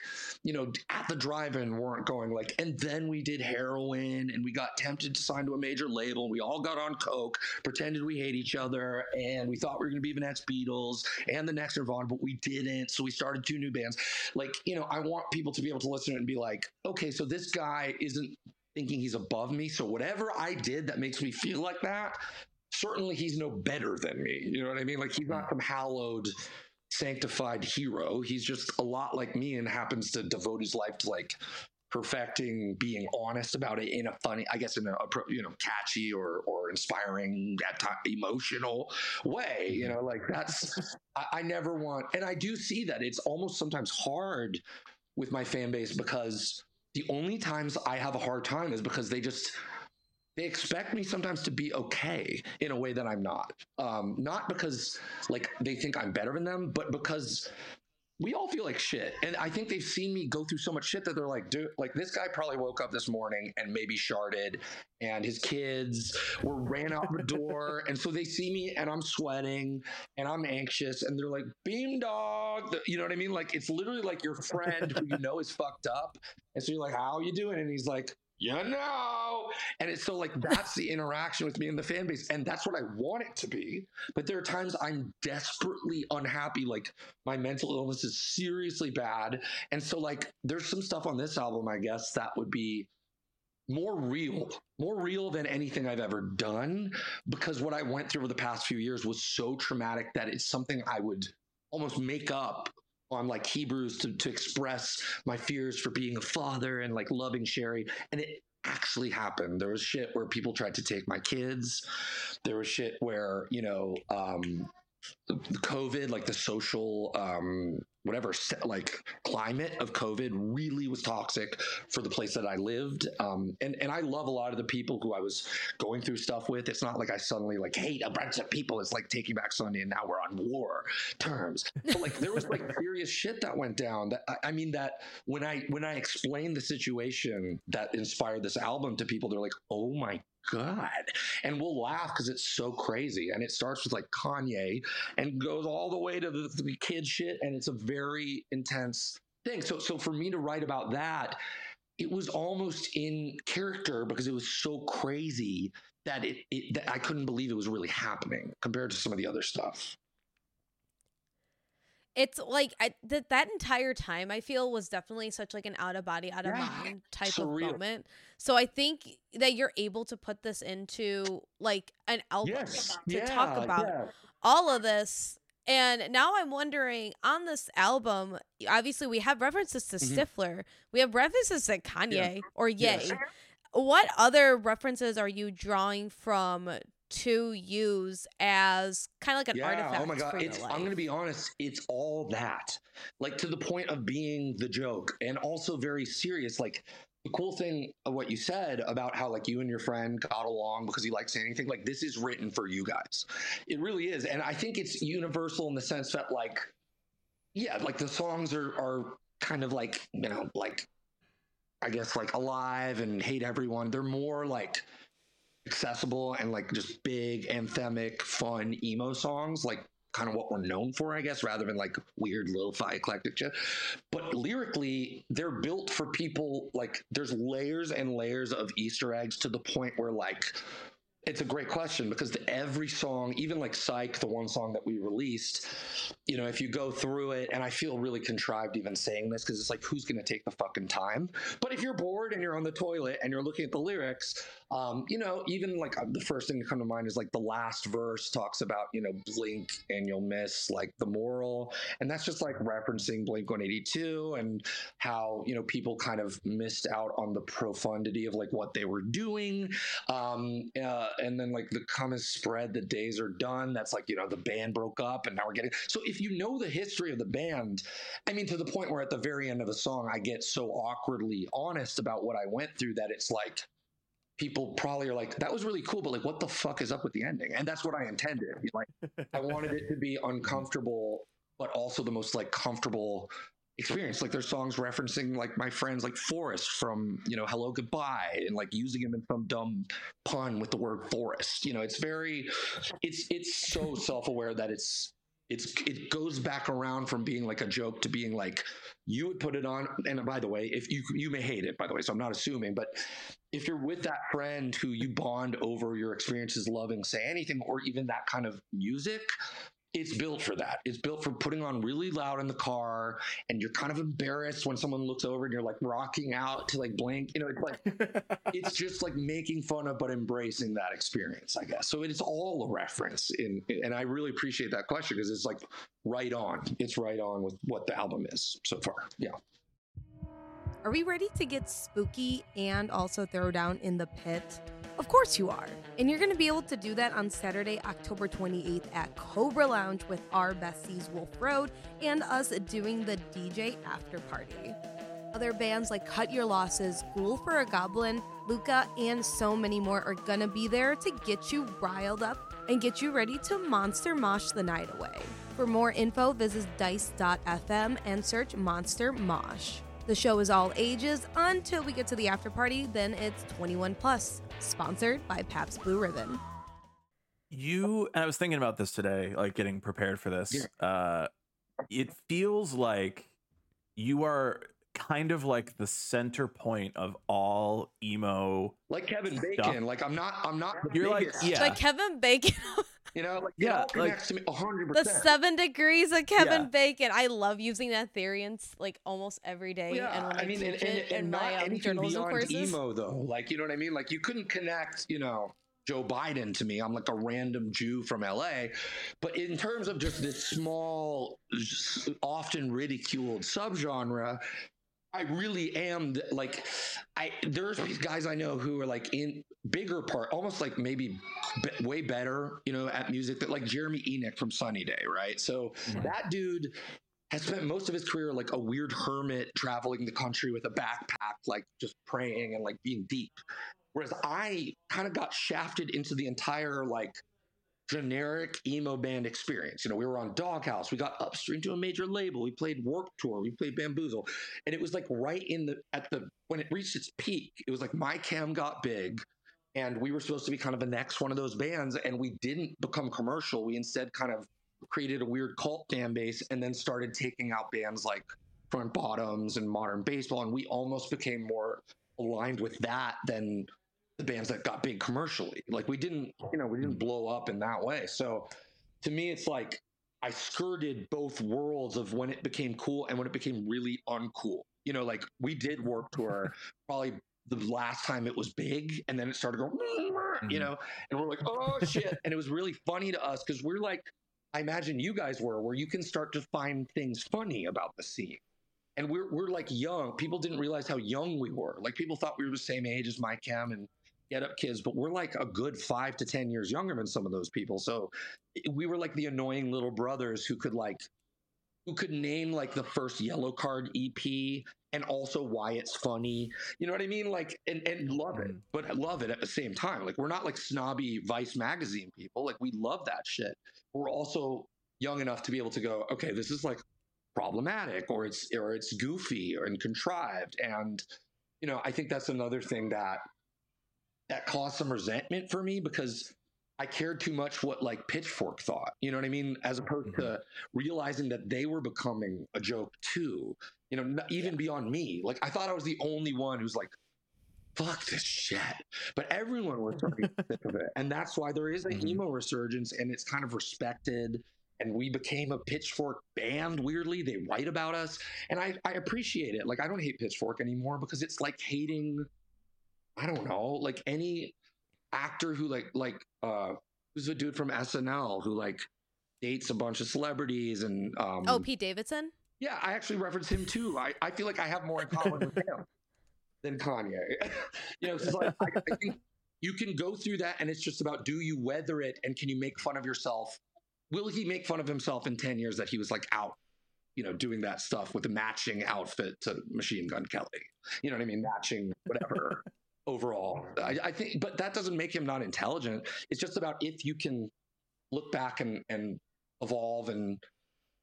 you know, at the drive in weren't going like, and then we did heroin and we got tempted to sign to a major label. We all got on Coke, pretended we hate each other, and we thought we were going to be the next Beatles and the next Nirvana, but we didn't. So we started two new bands. Like, you know, I want people to be able to listen to it and be like, okay, so this guy guy isn't thinking he's above me. So whatever I did that makes me feel like that, certainly he's no better than me. You know what I mean? Like he's not hmm. some hallowed, sanctified hero. He's just a lot like me and happens to devote his life to like perfecting being honest about it in a funny i guess in a, you know catchy or or inspiring at time emotional way you hmm. know like that's I, I never want and i do see that it's almost sometimes hard with my fan base because the only times I have a hard time is because they just they expect me sometimes to be okay in a way that I'm not. Um, not because like they think I'm better than them, but because we all feel like shit. And I think they've seen me go through so much shit that they're like, dude, like this guy probably woke up this morning and maybe sharded and his kids were ran out the door. [laughs] and so they see me and I'm sweating and I'm anxious and they're like, beam dog. You know what I mean? Like it's literally like your friend who you know is fucked up. And so you're like, how are you doing? And he's like, you know? And it's so like that's the interaction with me and the fan base and that's what i want it to be. But there are times i'm desperately unhappy like my mental illness is seriously bad. And so like there's some stuff on this album i guess that would be more real more real than anything i've ever done because what i went through over the past few years was so traumatic that it's something i would almost make up on like Hebrews to, to express my fears for being a father and like loving Sherri. And it actually happened. There was shit where people tried to take my kids. There was shit where, you know, um, COVID, like the social um, whatever like climate of COVID really was toxic for the place that I lived. Um, and and I love a lot of the people who I was going through stuff with. It's not like I suddenly like hate a bunch of people. It's like Taking Back Sunday, and now we're on war terms. But like there was like [laughs] serious shit that went down. That I, I mean that when I when I explained the situation that inspired this album to people, they're like, oh my god and we'll laugh because it's so crazy and it starts with like kanye and goes all the way to the, the kid shit and it's a very intense thing so so for me to write about that it was almost in character because it was so crazy that it, it that I couldn't believe it was really happening compared to some of the other stuff it's like I, that that entire time I feel was definitely such like an out of body, out of yeah, mind type surreal. of moment. So I think that you're able to put this into like an album yes. to yeah, talk about yeah. all of this. And now I'm wondering on this album, obviously we have references to mm-hmm. Stifler, we have references to Kanye or Ye. Yes. What other references are you drawing from to use as kind of like an yeah, artifact. Oh my god, it's I'm going to be honest, it's all that. Like to the point of being the joke and also very serious like the cool thing of what you said about how like you and your friend got along because he likes anything like this is written for you guys. It really is and I think it's universal in the sense that like yeah, like the songs are are kind of like, you know, like I guess like alive and hate everyone. They're more like accessible and like just big anthemic fun emo songs like kind of what we're known for i guess rather than like weird lo-fi eclectic shit. But lyrically they're built for people like there's layers and layers of easter eggs to the point where like it's a great question because the, every song, even like Psych, the one song that we released, you know, if you go through it, and I feel really contrived even saying this because it's like, who's going to take the fucking time? But if you're bored and you're on the toilet and you're looking at the lyrics, um, you know, even like uh, the first thing to come to mind is like the last verse talks about, you know, blink and you'll miss like the moral. And that's just like referencing Blink 182 and how, you know, people kind of missed out on the profundity of like what they were doing. Um, uh, and then like the comment spread the days are done that's like you know the band broke up and now we're getting so if you know the history of the band i mean to the point where at the very end of the song i get so awkwardly honest about what i went through that it's like people probably are like that was really cool but like what the fuck is up with the ending? And that's what i intended like i wanted it to be [laughs] uncomfortable but also the most like comfortable experience. Like there's songs referencing like my friends like Forrest from, you know, Hellogoodbye and like using him in some dumb pun with the word forest. You know, it's very it's it's so self-aware that it's it's it goes back around from being like a joke to being like you would put it on and by the way if you you may hate it by the way so i'm not assuming but if you're with that friend who you bond over your experiences loving say anything or even that kind of music it's built for that. It's built for putting on really loud in the car, and you're kind of embarrassed when someone looks over and you're like rocking out to like blank. You know, it's like [laughs] it's just like making fun of but embracing that experience, I guess. So it's all a reference in, and I really appreciate that question because it's like right on. It's right on with what the album is so far. Yeah. Are we ready to get spooky and also throw down in the pit? Of course you are. And you're going to be able to do that on Saturday, October 28th at Cobra Lounge with our besties Wolf Road and us doing the DJ after party. Other bands like Cut Your Losses, Ghoul for a Goblin, Luca, and so many more are going to be there to get you riled up and get you ready to monster mosh the night away. For more info, visit dice.fm and search Monster Mosh. The show is all ages until we get to the after party, then it's 21 plus. Sponsored by Pabst Blue Ribbon. You and I was thinking about this today, like getting prepared for this. Yeah. Uh, it feels like you are kind of like the center point of all emo like kevin bacon like i'm not i'm not you're biggest. like yeah like kevin bacon [laughs] You know, like yeah, it connects like, to me hundred percent. The seven degrees of Kevin yeah. Bacon. I love using that theory in like almost every day. Yeah, and when I, I mean, and, and, and not my, um, anything beyond courses. emo though. Like you know what I mean? Like you couldn't connect, you know, Joe Biden to me. I'm like a random Jew from LA. But in terms of just this small, often ridiculed subgenre, I really am like I there's these guys I know who are like in bigger part almost like maybe b- way better you know at music that like Jeremy Enigk from Sunny Day right so mm-hmm. that dude has spent most of his career like a weird hermit traveling the country with a backpack, like just praying and like being deep. Whereas I kind of got shafted into the entire like generic emo band experience. You know, we were on Doghouse, we got upstream to a major label, we played Warped Tour, we played Bamboozle, and it was like right in the at the when it reached its peak, it was like My Chem got big. And we were supposed to be kind of the next one of those bands, and we didn't become commercial. We instead kind of created a weird cult fan base and then started taking out bands like Front Bottoms and Modern Baseball. And we almost became more aligned with that than bands that got big commercially. Like we didn't, you know, we didn't blow up in that way. So to me, it's like I skirted both worlds of when it became cool and when it became really uncool. You know, like we did Warped Tour [laughs] probably the last time it was big, and then it started going, mm-hmm. you know, and we're like, oh [laughs] shit. and it was really funny to us because we're like, I imagine you guys were, where you can start to find things funny about the scene. And we're we're like young. People didn't realize how young we were. Like people thought we were the same age as My Chem and Get Up Kids, but we're like a good five to ten years younger than some of those people. So we were like the annoying little brothers who could like who could name like the first yellow card EP and also why it's funny. You know what I mean? Like and, and love it, mm. but love it at the same time. Like we're not like snobby Vice magazine people. Like we love that shit. We're also young enough to be able to go, okay, this is like problematic or it's or it's goofy or and contrived. And you know, I think that's another thing that that caused some resentment for me because I cared too much what like Pitchfork thought. You know what I mean? As opposed mm-hmm. to realizing that they were becoming a joke too. You know, even yeah. beyond me. Like I thought I was the only one who's like, "Fuck this shit," but everyone was starting sick of it, and that's why there is a mm-hmm. emo resurgence, and it's kind of respected. And we became a Pitchfork band. Weirdly, they write about us, and I I appreciate it. Like I don't hate Pitchfork anymore because it's like hating. I don't know, like any actor who like like uh who's a dude from SNL who like dates a bunch of celebrities and um Oh, Pete Davidson? Yeah, I actually reference him too. I, I feel like I have more in common with him [laughs] than Kanye. [laughs] you know, it's like I, I think you can go through that and it's just about do you weather it and can you make fun of yourself? Will he make fun of himself in 10 years that he was like out, you know, doing that stuff with a matching outfit to Machine Gun Kelly? You know what I mean? Matching whatever [laughs] overall. I, I, think, but that doesn't make him not intelligent. It's just about if you can look back and, and evolve and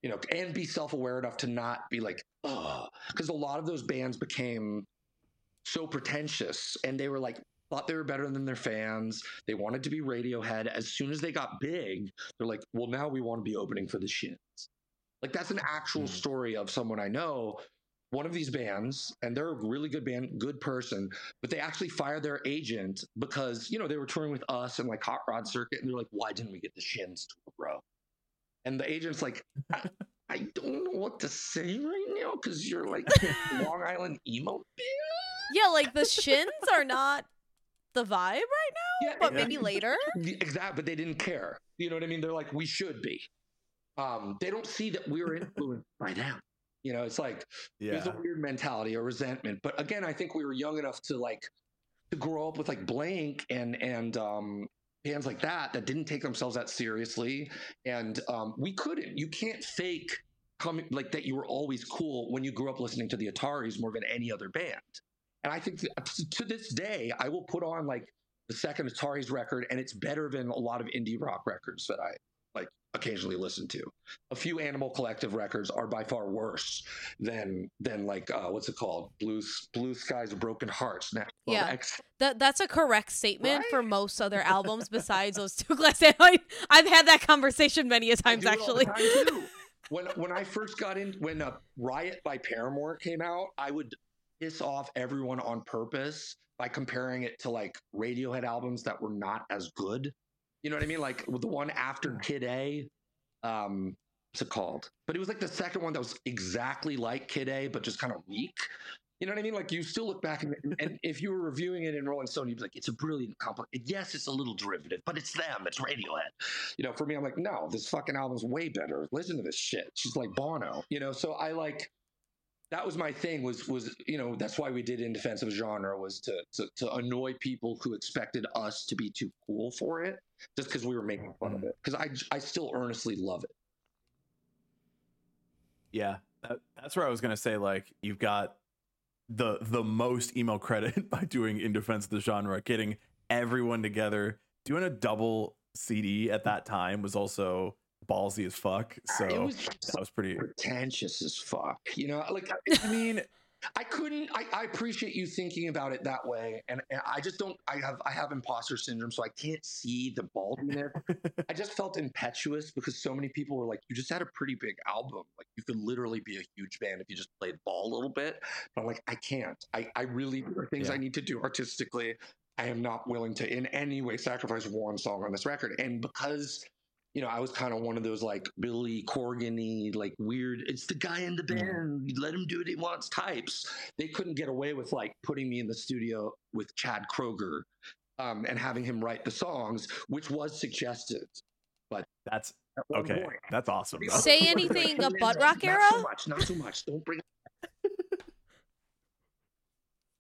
you know and be self-aware enough to not be like oh because a lot of those bands became so pretentious and they were like thought they were better than their fans they wanted to be radiohead as soon as they got big they're like well now we want to be opening for the shins like that's an actual mm. story of someone i know one of these bands, and they're a really good band, good person, but they actually fired their agent because, you know, they were touring with us and like Hot Rod Circuit, and they're like, why didn't we get the Shins tour, bro? And the agent's like, I, I don't know what to say right now because you're like [laughs] Long Island emo band. Yeah, like the Shins are not the vibe right now, yeah, but maybe later. Exactly, but they didn't care. You know what I mean? They're like, we should be. Um, they don't see that we are influenced by them. You know, it's like yeah. there's a weird mentality or resentment. But again, I think we were young enough to like to grow up with like Blink and and um bands like that that didn't take themselves that seriously. And um we couldn't. You can't fake coming like that you were always cool when you grew up listening to the Ataris more than any other band. And I think to this day, I will put on like the second Ataris record, and it's better than a lot of indie rock records that I occasionally listen to. A few Animal Collective records are by far worse than than like uh, what's it called? Blue Blue Skies Broken Hearts. Now, yeah, X. that that's a correct statement right? for most other [laughs] albums besides those two glass. [laughs] I, I've had that conversation many a times actually. Time [laughs] when when I first got in, when uh, Riot by Paramore came out, I would piss off everyone on purpose by comparing it to like Radiohead albums that were not as good you know what I mean? Like the one after Kid A, um, what's it called? But it was like the second one that was exactly like Kid A, but just kind of weak. You know what I mean? Like you still look back and, and if you were reviewing it in Rolling Stone, you'd be like, it's a brilliant compliment. Yes, it's a little derivative, but it's them. It's Radiohead. You know, for me, I'm like, no, this fucking album's way better. Listen to this shit. She's like Bono. You know, so I like that was my thing was was you know that's why we did in defense of genre was to, to to annoy people who expected us to be too cool for it just because we were making fun of mm-hmm. it because I I still earnestly love it. Yeah, that, that's where I was gonna say like you've got the the most email credit [laughs] by doing in defense of the genre, getting everyone together, doing a double CD at that time was also ballsy as fuck. So was that was pretty pretentious as fuck. You know, like I mean. I couldn't. I, I, appreciate you thinking about it that way, and, and, I just don't. I have I have imposter syndrome, so I can't see the baldness. [laughs] I just felt impetuous because so many people were like, "You just had a pretty big album. Like you could literally be a huge band if you just played ball a little bit." But I'm like, I can't. I I really there are things yeah. I need to do artistically. I am not willing to in any way sacrifice one song on this record, and because you know, I was kind of one of those like Billy Corgan like weird, it's the guy in the band, let him do what he wants types. They couldn't get away with like putting me in the studio with Chad Kroeger um, and having him write the songs, which was suggested. But that's okay. Point. That's awesome. Say [laughs] anything a butt rock era? Not so much, not so much. Don't bring [laughs]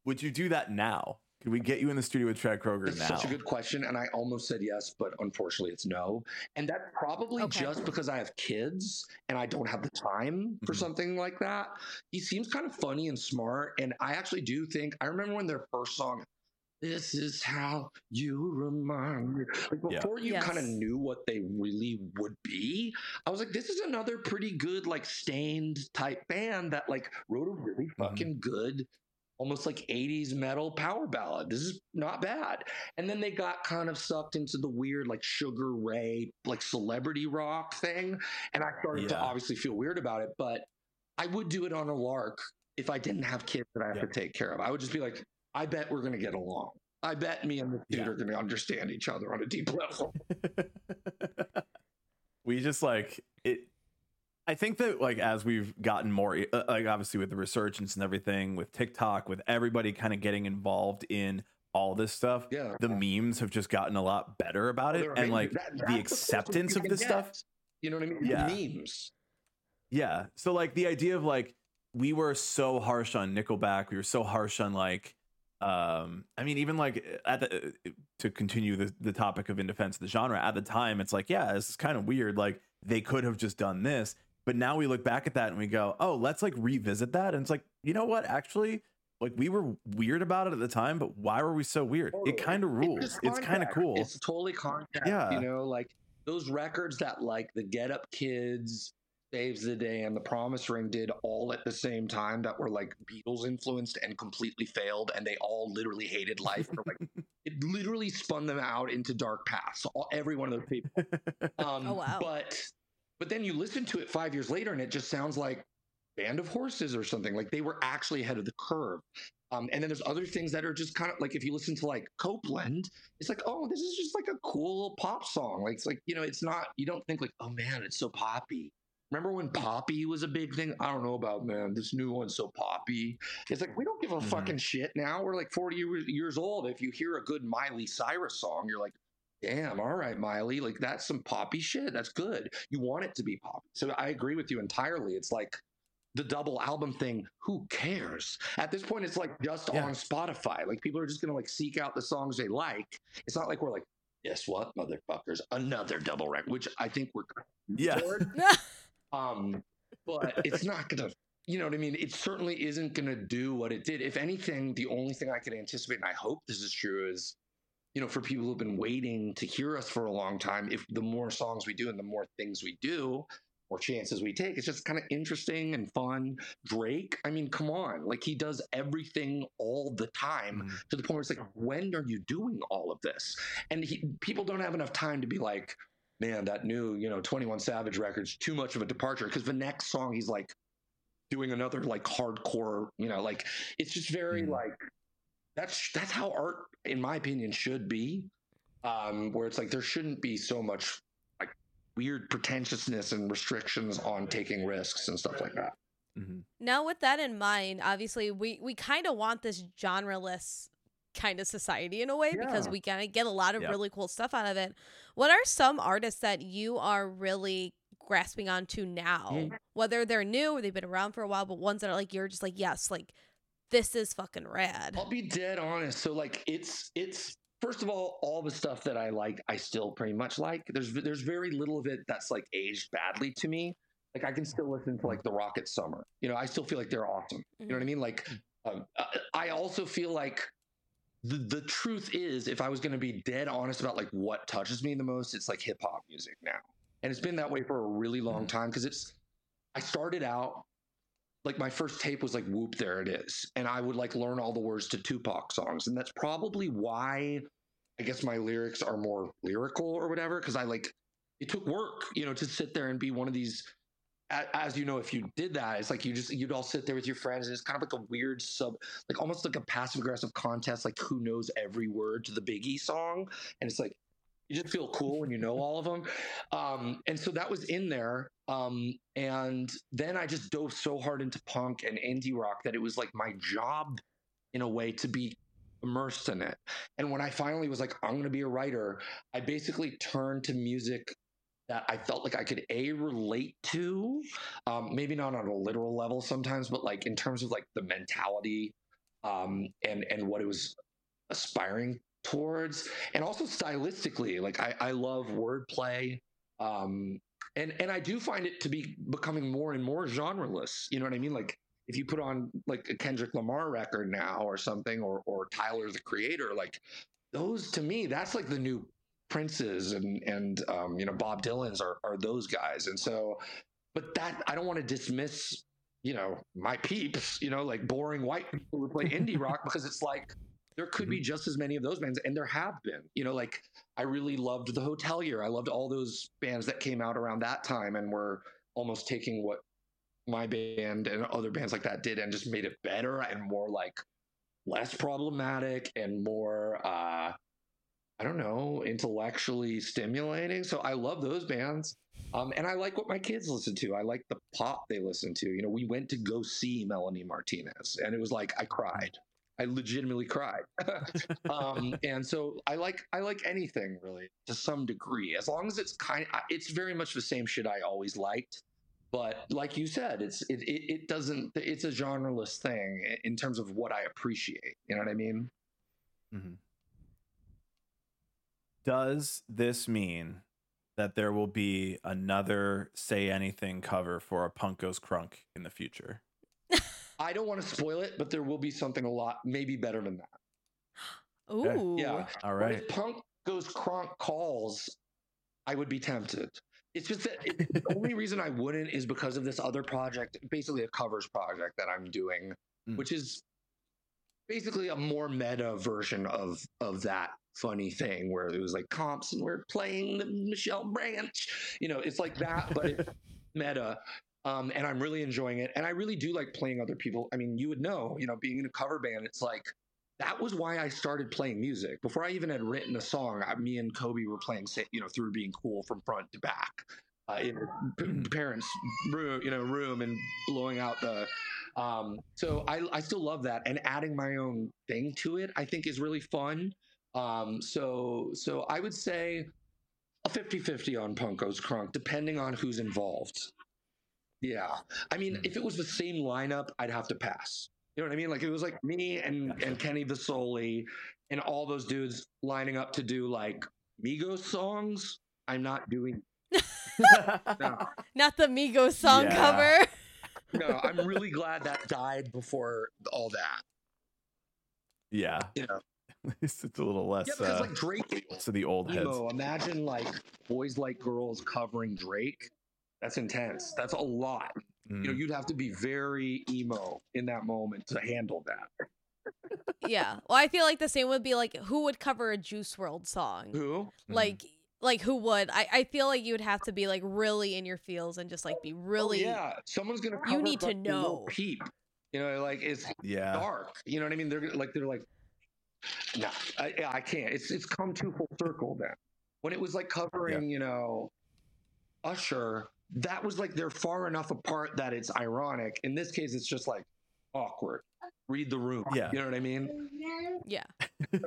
Would you do that now? Can we get you in the studio with Chad Kroeger it's now? Such a good question, and I almost said yes, but unfortunately, it's no. And that's probably okay. just because I have kids and I don't have the time for mm-hmm. something like that. He seems kind of funny and smart, and I actually do think I remember when their first song. This is how you remind me. Like before yeah. you yes. kind of knew what they really would be, I was like, this is another pretty good, like Staind type band that like wrote a really mm-hmm. fucking good almost like 80s metal power ballad. This is not bad. And then they got kind of sucked into the weird like Sugar Ray, like celebrity rock thing. And I started yeah. to obviously feel weird about it, but I would do it on a lark if I didn't have kids that I have yeah. to take care of. I would just be like, I bet we're going to get along. I bet me and the dude yeah. are going to understand each other on a deep [laughs] level. [laughs] we just like it I think that like as we've gotten more uh, like obviously with the resurgence and everything with TikTok with everybody kind of getting involved in all this stuff yeah. the memes have just gotten a lot better about it and like that, the acceptance of this get. stuff you know what I mean? Yeah. Memes. Yeah. So like the idea of like we were so harsh on Nickelback we were so harsh on like um i mean even like at the to continue the, the topic of in defense of the genre at the time it's like yeah this is kind of weird like they could have just done this but now we look back at that and we go, oh, let's like revisit that. And it's like, you know what? Actually, like we were weird about it at the time, but why were we so weird? Totally. It kind of rules. It's, it's kind of cool. It's totally contact. Yeah. You know, like those records that like the Get Up Kids, Saves the Day, and the Promise Ring did all at the same time that were like Beatles influenced and completely failed, and they all literally hated life. like [laughs] it literally spun them out into dark paths. All, every one of those people. [laughs] Um, oh wow! But but then you listen to it five years later and it just sounds like Band of Horses or something. Like they were actually ahead of the curve. Um, and then there's other things that are just kind of like if you listen to like Copeland, it's like, oh, this is just like a cool pop song. Like it's like, you know, it's not, you don't think like, oh man, it's so poppy. Remember when poppy was a big thing? I don't know about man. This new one's so poppy. It's like we don't give a mm-hmm. fucking shit now. We're like 40 years old. If you hear a good Miley Cyrus song, you're like, damn, all right, Miley, like that's some poppy shit. That's good. You want it to be poppy. So I agree with you entirely. It's like the double album thing, who cares? At this point, it's like just yeah. on Spotify. Like people are just gonna like seek out the songs they like. It's not like we're like, guess what, motherfuckers, another double record, which I think we're yeah. [laughs] um, but it's not gonna you know what I mean? It certainly isn't going to do what it did. If anything, the only thing I could anticipate, and I hope this is true, is you know, for people who've been waiting to hear us for a long time, if the more songs we do and the more things we do, more chances we take, it's just kind of interesting and fun. Drake, I mean, come on, like he does everything all the time mm to the point where it's like, when are you doing all of this? And he, people don't have enough time to be like, man, that new, you know, 21 Savage record's too much of a departure. Because the next song, he's like doing another like hardcore, you know, like it's just very mm like that's that's how art, in my opinion, should be. Um, where it's like there shouldn't be so much like weird pretentiousness and restrictions on taking risks and stuff like that. Mm-hmm. Now, with that in mind, obviously, we we kind of want this genreless kind of society in a way yeah. because we kind of get a lot of yep. really cool stuff out of it. What are some artists that you are really grasping onto now, mm. whether they're new or they've been around for a while, but ones that are like you're just like yes, like this is fucking rad. I'll be dead honest. So like it's it's first of all, all the stuff that I like, I still pretty much like. There's there's very little of it that's like aged badly to me. Like I can still listen to like the Rocket Summer. You know, I still feel like they're awesome. You know what I mm-hmm. mean? Like um, uh, I also feel like the, the truth is, if I was going to be dead honest about like what touches me the most, it's like hip hop music now, and it's been that way for a really long mm-hmm. time because it's. I started out like my first tape was like whoop there it is and i would like learn all the words to tupac songs and that's probably why i guess my lyrics are more lyrical or whatever because i like it took work you know to sit there and be one of these as you know if you did that it's like you just you'd all sit there with your friends and it's kind of like a weird sub like almost like a passive aggressive contest like who knows every word to the biggie song and it's like you just feel cool when you know all of them. Um, and so that was in there. Um, and then i just dove so hard into punk and indie rock that it was like my job in a way to be immersed in it. And when i finally was like i'm going to be a writer i basically turned to music that I felt like I could a relate to, um, maybe not on a literal level sometimes, but like in terms of like the mentality um, and and what it was aspiring towards, and also stylistically, like I, I love wordplay, um, and and I do find it to be becoming more and more genreless. You know what I mean? Like if you put on like a Kendrick Lamar record now or something, or or Tyler the Creator, like those to me, that's like the new Princes and and um, you know Bob Dylan's are are those guys, and so, but that I don't want to dismiss you know my peeps, you know like boring white people who play indie rock because it's like there could be mm-hmm. just as many of those bands, and there have been. You know, like I really loved the Hotelier. I loved all those bands that came out around that time and were almost taking what my band and other bands like that did and just made it better and more like less problematic and more uh I don't know, intellectually stimulating. So I love those bands. Um, and I like what my kids listen to. I like the pop they listen to. You know, we went to go see Melanie Martinez, and it was like I cried. I legitimately cried. [laughs] um, [laughs] and so I like I like anything really to some degree, as long as it's kind. Of, it's very much the same shit I always liked. But like you said, it's it, it, it doesn't. It's a genreless thing in terms of what I appreciate. You know what I mean? Mm-hmm does this mean that there will be another say anything cover for a punk goes crunk in the future i don't want to spoil it but there will be something a lot maybe better than that. Ooh. Yeah. All right. if punk goes crunk calls i would be tempted. It's just that it, the only [laughs] reason i wouldn't is because of this other project basically a covers project that i'm doing mm. which is basically a more meta version of of that funny thing where it was like comps and we're playing the Michelle Branch. You know, it's like that, but it's [laughs] meta. Um, and I'm really enjoying it. And I really do like playing other people. I mean, you would know, you know, being in a cover band, it's like that was why I started playing music. Before I even had written a song, I, me and Coby were playing, you know, through being cool from front to back uh, in [clears throat] parents' room, you know, room and blowing out the. Um, so I, I still love that, and adding my own thing to it, I think, is really fun. Um, so so I would say a 50-50 on Punk Goes Crunk, depending on who's involved. Yeah. I mean, if it was the same lineup, I'd have to pass. You know what I mean? Like it was like me and, and Kenny Vasoli and all those dudes lining up to do like Migos songs. I'm not doing [laughs] no. Not the Migos song yeah. cover. [laughs] no, I'm really glad that died before all that. Yeah. You know, [laughs] it's a little less. Yeah, because uh, like Drake. So the old emo, heads. Imagine like boys like girls covering Drake. That's intense. That's a lot. Mm. You know, mm. you'd have to be very emo in that moment to handle that. yeah. Well, I feel like the same would be like who would cover a Juice WRLD song? Who? Like mm. like who would? I, I feel like you would have to be like really in your feels and just like be really oh, yeah. Someone's gonna You need to know. Peep. You know, like it's yeah. dark. You know what I mean? They're like they're like no, I, I can't. It's it's come too full circle then. When it was like covering, yeah. you know, Usher, that was like they're far enough apart that it's ironic. In this case, it's just like awkward. Read the room. Yeah. You know what I mean? Yeah. [laughs]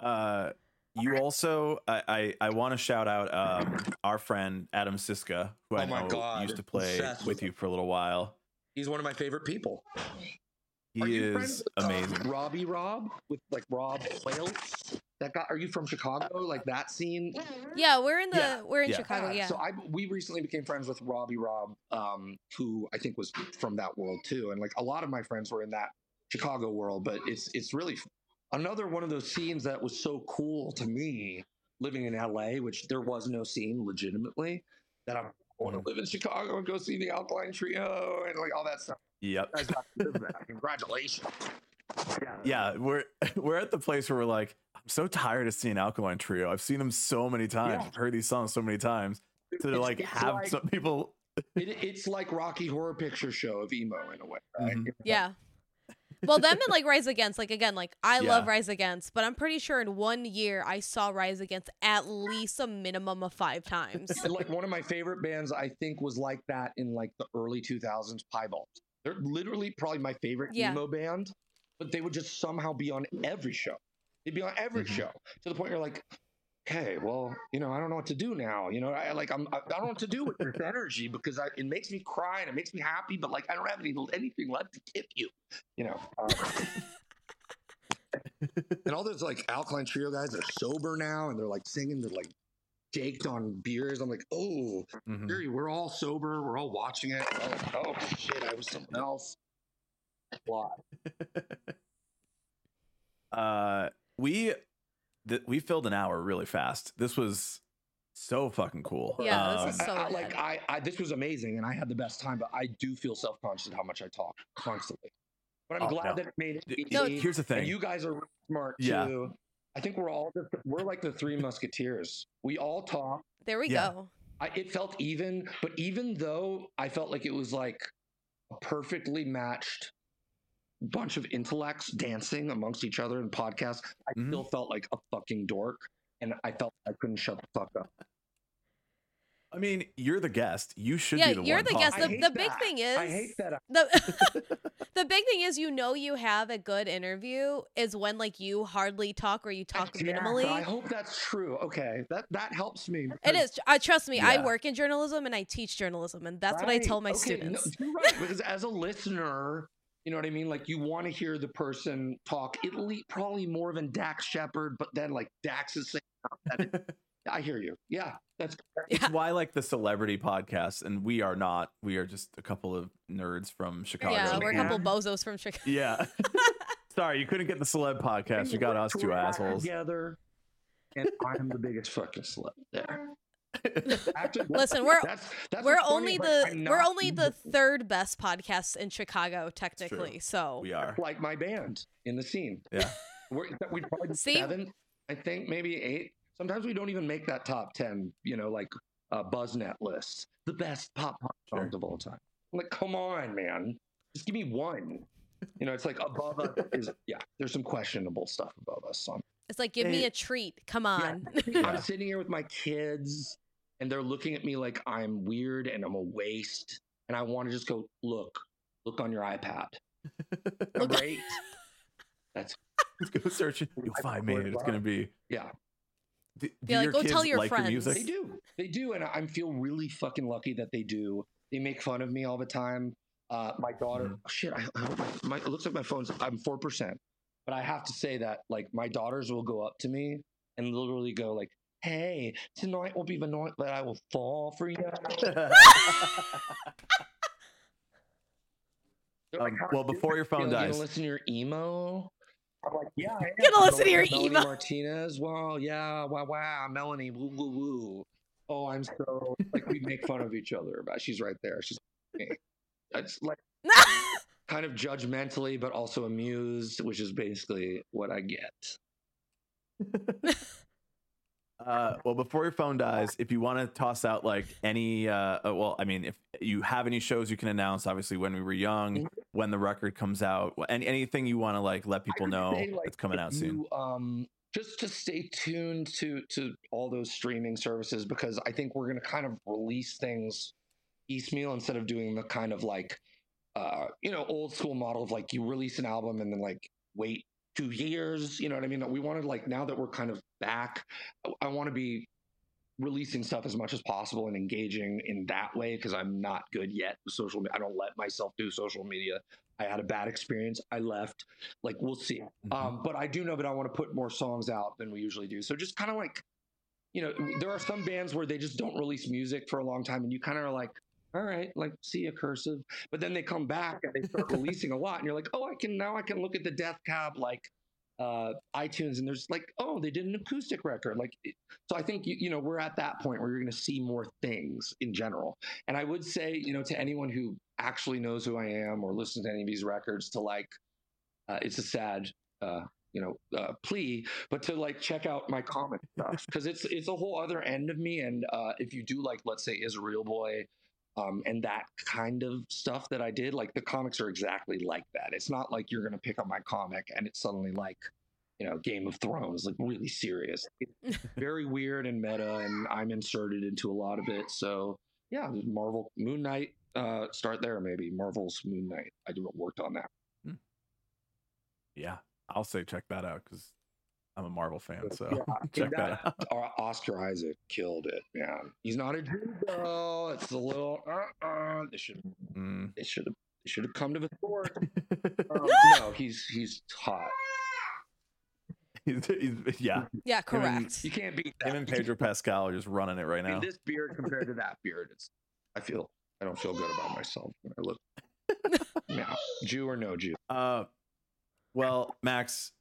uh you also I I, I want to shout out um our friend Adam Siska, who oh I know God. used to play with you for a little while. He's one of my favorite people. He is uh, amazing. Robbie Rob with like Rob Wales. That are you from Chicago? Uh, like that scene? Mm-hmm. Yeah, we're in the Yeah. we're in Yeah. Chicago. Yeah. So I we recently became friends with Robbie Rob, um, who I think was from that world too, and like a lot of my friends were in that Chicago world. But it's it's really another one of those scenes that was so cool to me living in LA, which there was no scene legitimately that I'm want to mm-hmm. live in Chicago and go see the Alkaline Trio and like all that stuff. Yep. You guys got to live that. Congratulations. Yeah. Yeah, we're [laughs] we're at the place where we're like, I'm so tired of seeing Alkaline Trio. I've seen them so many times. Yeah. I've heard these songs so many times. To It's- like it's have like- some people It, it's like Rocky Horror Picture Show of emo in a way, right? Mhm. yeah. Well, them and like Rise Against, like again, like I love Rise Against, but I'm pretty sure in one year I saw Rise Against at least a minimum of five times. Like one of my favorite bands, I think, was like that in like the early 2000s. Piebald. They're literally probably my favorite Yeah. emo band, but they would just somehow be on every show. They'd be on every Mhm. show to the point you're like, okay, well, you know, I don't know what to do now. You know, I like I'm I don't know what to do with this [laughs] energy because I, it makes me cry and it makes me happy, but like I don't have any anything left to give you. You know. uh, [laughs] and all those like alkaline trio guys they're sober now and they're like singing they're like jaked on beers i'm like oh Mhm. Jerry, we're all sober we're all watching it oh, oh shit i was someone else Why? [laughs] uh we th- we filled an hour really fast. This was so fucking cool. Yeah, this Um, is so I, I- like I, I this was amazing and i had the best time but i do feel self-conscious at how much i talk constantly but i'm Oh, glad no. that it made it d- No, here's the and thing. you guys are really smart Yeah. too i think we're all the, we're like the three musketeers we all talk There we Yeah. go. I, it felt even, but even though I felt like it was like a perfectly matched bunch of intellects dancing amongst each other in podcasts, I Mhm. still felt like a fucking dork, and I felt I couldn't shut the fuck up. I mean, you're the guest. You should Yeah, be the you're one the guest. I The, hate the big that. thing is I hate that. the [laughs] [laughs] the big thing is you know you have a good interview is when like you hardly talk or you talk Yeah, minimally. I hope that's true. Okay, that that helps me. It because- is. Uh, trust me, I work in journalism and I teach journalism, and that's what I tell my Okay, no, students. you're right because as a listener, you know what I mean. Like you want to hear the person talk. At least probably more than Dax Shepard, but then like Dax is saying. That it- [laughs] I hear you. Yeah, that's it's Yeah. why I like the celebrity podcast, and we are not. We are just a couple of nerds from Chicago. yeah, we're a couple man. bozos from Chicago. [laughs] Yeah. [laughs] Sorry, you couldn't get the celeb podcast. You got us two assholes. together, and I'm the biggest fucking slut there. Actually, [laughs] Listen, we're that's, that's we're what's funny, only the I'm we're only the third best podcast in Chicago technically. So we are. like my band in the scene. Yeah. [laughs] We're, we'd probably be See? seventh, I think, maybe eight. Sometimes we don't even make that top ten. You know, like uh, Buzznet list, the best pop pop Sure. songs of all time. I'm like, come on, man, just give me one. You know, it's like above us [laughs] is yeah. There's some questionable stuff above us. So it's like give me a treat. Come on. Yeah. I'm sitting here with my kids, and they're looking at me like I'm weird and I'm a waste, and I want to just go look, look on your iPad. [laughs] Look- Great. [laughs] That's Go search it. You'll find me. It's gonna be. yeah. Do, do Yeah, like, go tell your like friends. the music? They do. They do. And I I feel really fucking lucky that they do. They make fun of me all the time. Uh, my daughter, Mhm. oh, shit, I, I hope my, my, it looks like my phone's, I'm 4%. But I have to say that, like, my daughters will go up to me and literally go, like, hey, tonight will be the night that I will fall for you. [laughs] Um, well, [laughs] before your phone? You gonna dies. listen to your emo? I'm like, yeah. I am." Gonna listen to your Melanie emo. Martinez. Well, yeah, wow, wow, Melanie, woo, woo, woo. Oh, I'm so like we make fun of each other about. She's right there. She's like, it's like [laughs] kind of judgmentally, but also amused, which is basically what I get. Uh, well, before your phone dies, if you want to toss out like any, uh, uh, well, I mean, if you have any shows you can announce, obviously when we were young, Mhm. when the record comes out, any anything you want to like let people know say, like, it's coming out soon. Um, just to stay tuned to to all those streaming services because I think we're gonna kind of release things piecemeal instead of doing the kind of like uh you know old school model of like you release an album and then like wait two years you know what i mean we wanted like now that we're kind of back i, I want to be releasing stuff as much as possible and engaging in that way because I'm not good yet with social media. I don't let myself do social media. I had a bad experience. I left. Like we'll see. Mm-hmm. Um, but I do know that I want to put more songs out than we usually do. So just kind of like, you know, there are some bands where they just don't release music for a long time, and you kind of are like, all right, like see a cursive. But then they come back and they start [laughs] releasing a lot, and you're like, oh, I can now I can look at the Death Cab like uh, iTunes, and there's like, oh, they did an acoustic record. Like, so I think you, you know we're at that point where you're going to see more things in general. And I would say, you know, to anyone who actually knows who I am or listens to any of these records, to like, uh, it's a sad. Uh, you know, uh, plea, but to like check out my comic stuff because it's it's a whole other end of me. And uh, if you do like, let's say, Is a Real Boy, um, and that kind of stuff that I did. Like the comics are exactly like that. It's not like you're going to pick up my comic and it's suddenly like, you know, Game of Thrones, like really serious. It's [laughs] very weird and meta, and I'm inserted into a lot of it. So yeah, Marvel Moon Knight. Uh, start there maybe Marvel's Moon Knight. I worked on that. Hmm. Yeah, I'll say check that out because I'm a Marvel fan, so yeah, [laughs] check that, that, out. Oscar Isaac killed it, man. He's not a Jew though. It's a little. Uh-uh. They should. Mm. They should have. Should have come to the court. [laughs] um, [laughs] no, he's he's hot. He's, he's, yeah. Yeah, correct. you can't beat that. Him and Pedro Pascal are just running it right now. this beard compared to that beard, it's. I feel. I don't feel good about myself when I look. yeah, Jew or no Jew. Uh, well, Max,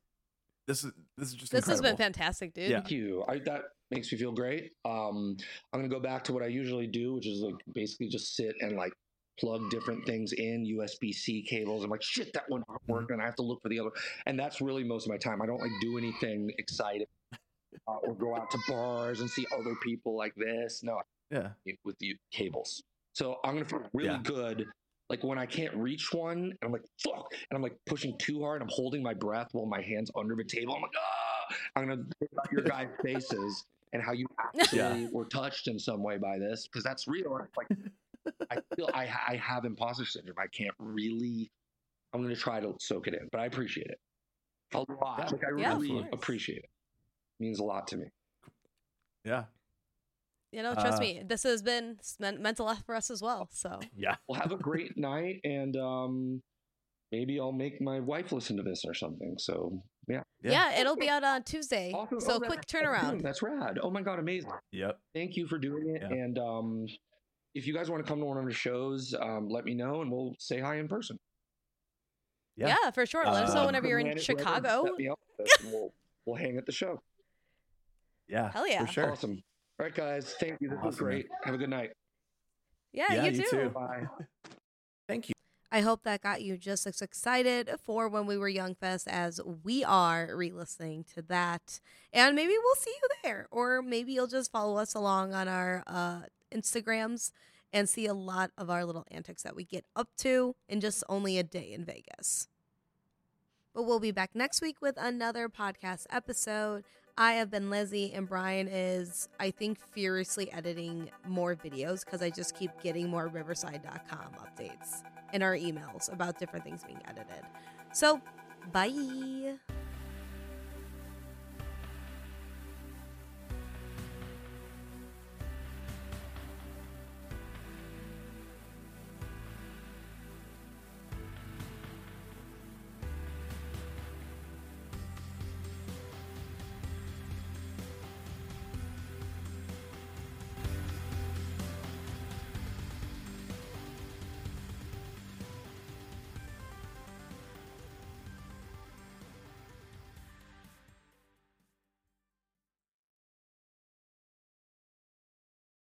this is this is just this incredible. has been fantastic, dude. Yeah. Thank you. I, that makes me feel great. Um, I'm gonna go back to what I usually do, which is like basically just sit and like plug different things in USB C cables. I'm like, shit, that one not mm-hmm. working. I have to look for the other, and that's really most of my time. I don't like do anything exciting [laughs] uh, or go out to bars and see other people like this. No, yeah, with the cables. So I'm gonna feel really yeah. good like when I can't reach one and I'm like, fuck, and I'm like pushing too hard, I'm holding my breath while my hand's under the table. I'm like, ah, I'm gonna think about your guys' [laughs] faces and how you actually yeah. were touched in some way by this because that's real. Like, I feel I, I have imposter syndrome. I can't really. I'm gonna try to soak it in, but I appreciate it a lot. Like I really appreciate it. it. Means a lot to me. Yeah, you know, trust uh, me, this has been mental health for us as well. So [laughs] yeah, well, have a great [laughs] night, and um, maybe I'll make my wife listen to this or something. So yeah, yeah, yeah it'll be out on Tuesday. Awesome. So oh, quick turnaround. That's rad. Oh my god, amazing. Yep. Thank you for doing it, and um, if you guys want to come to one of the shows, um, let me know, and we'll say hi in person. Yeah, yeah for sure. Let uh, us know um, whenever you're in Chicago. [laughs] we'll, we'll hang at the show. Yeah, hell yeah, for sure. Awesome. All right, guys. Thank you. This awesome. was great. Have a good night. Yeah, yeah you, you, too. too. Bye. [laughs] Thank you. I hope that got you just as excited for when we were Young Fest as we are re-listening to that. And maybe we'll see you there, or maybe you'll just follow us along on our uh, Instagrams and see a lot of our little antics that we get up to in just only a day in Vegas. But we'll be back next week with another podcast episode. I have been Lizzie, and Brian is, I think, furiously editing more videos because I just keep getting more Riverside.com updates in our emails about different things being edited. So, bye.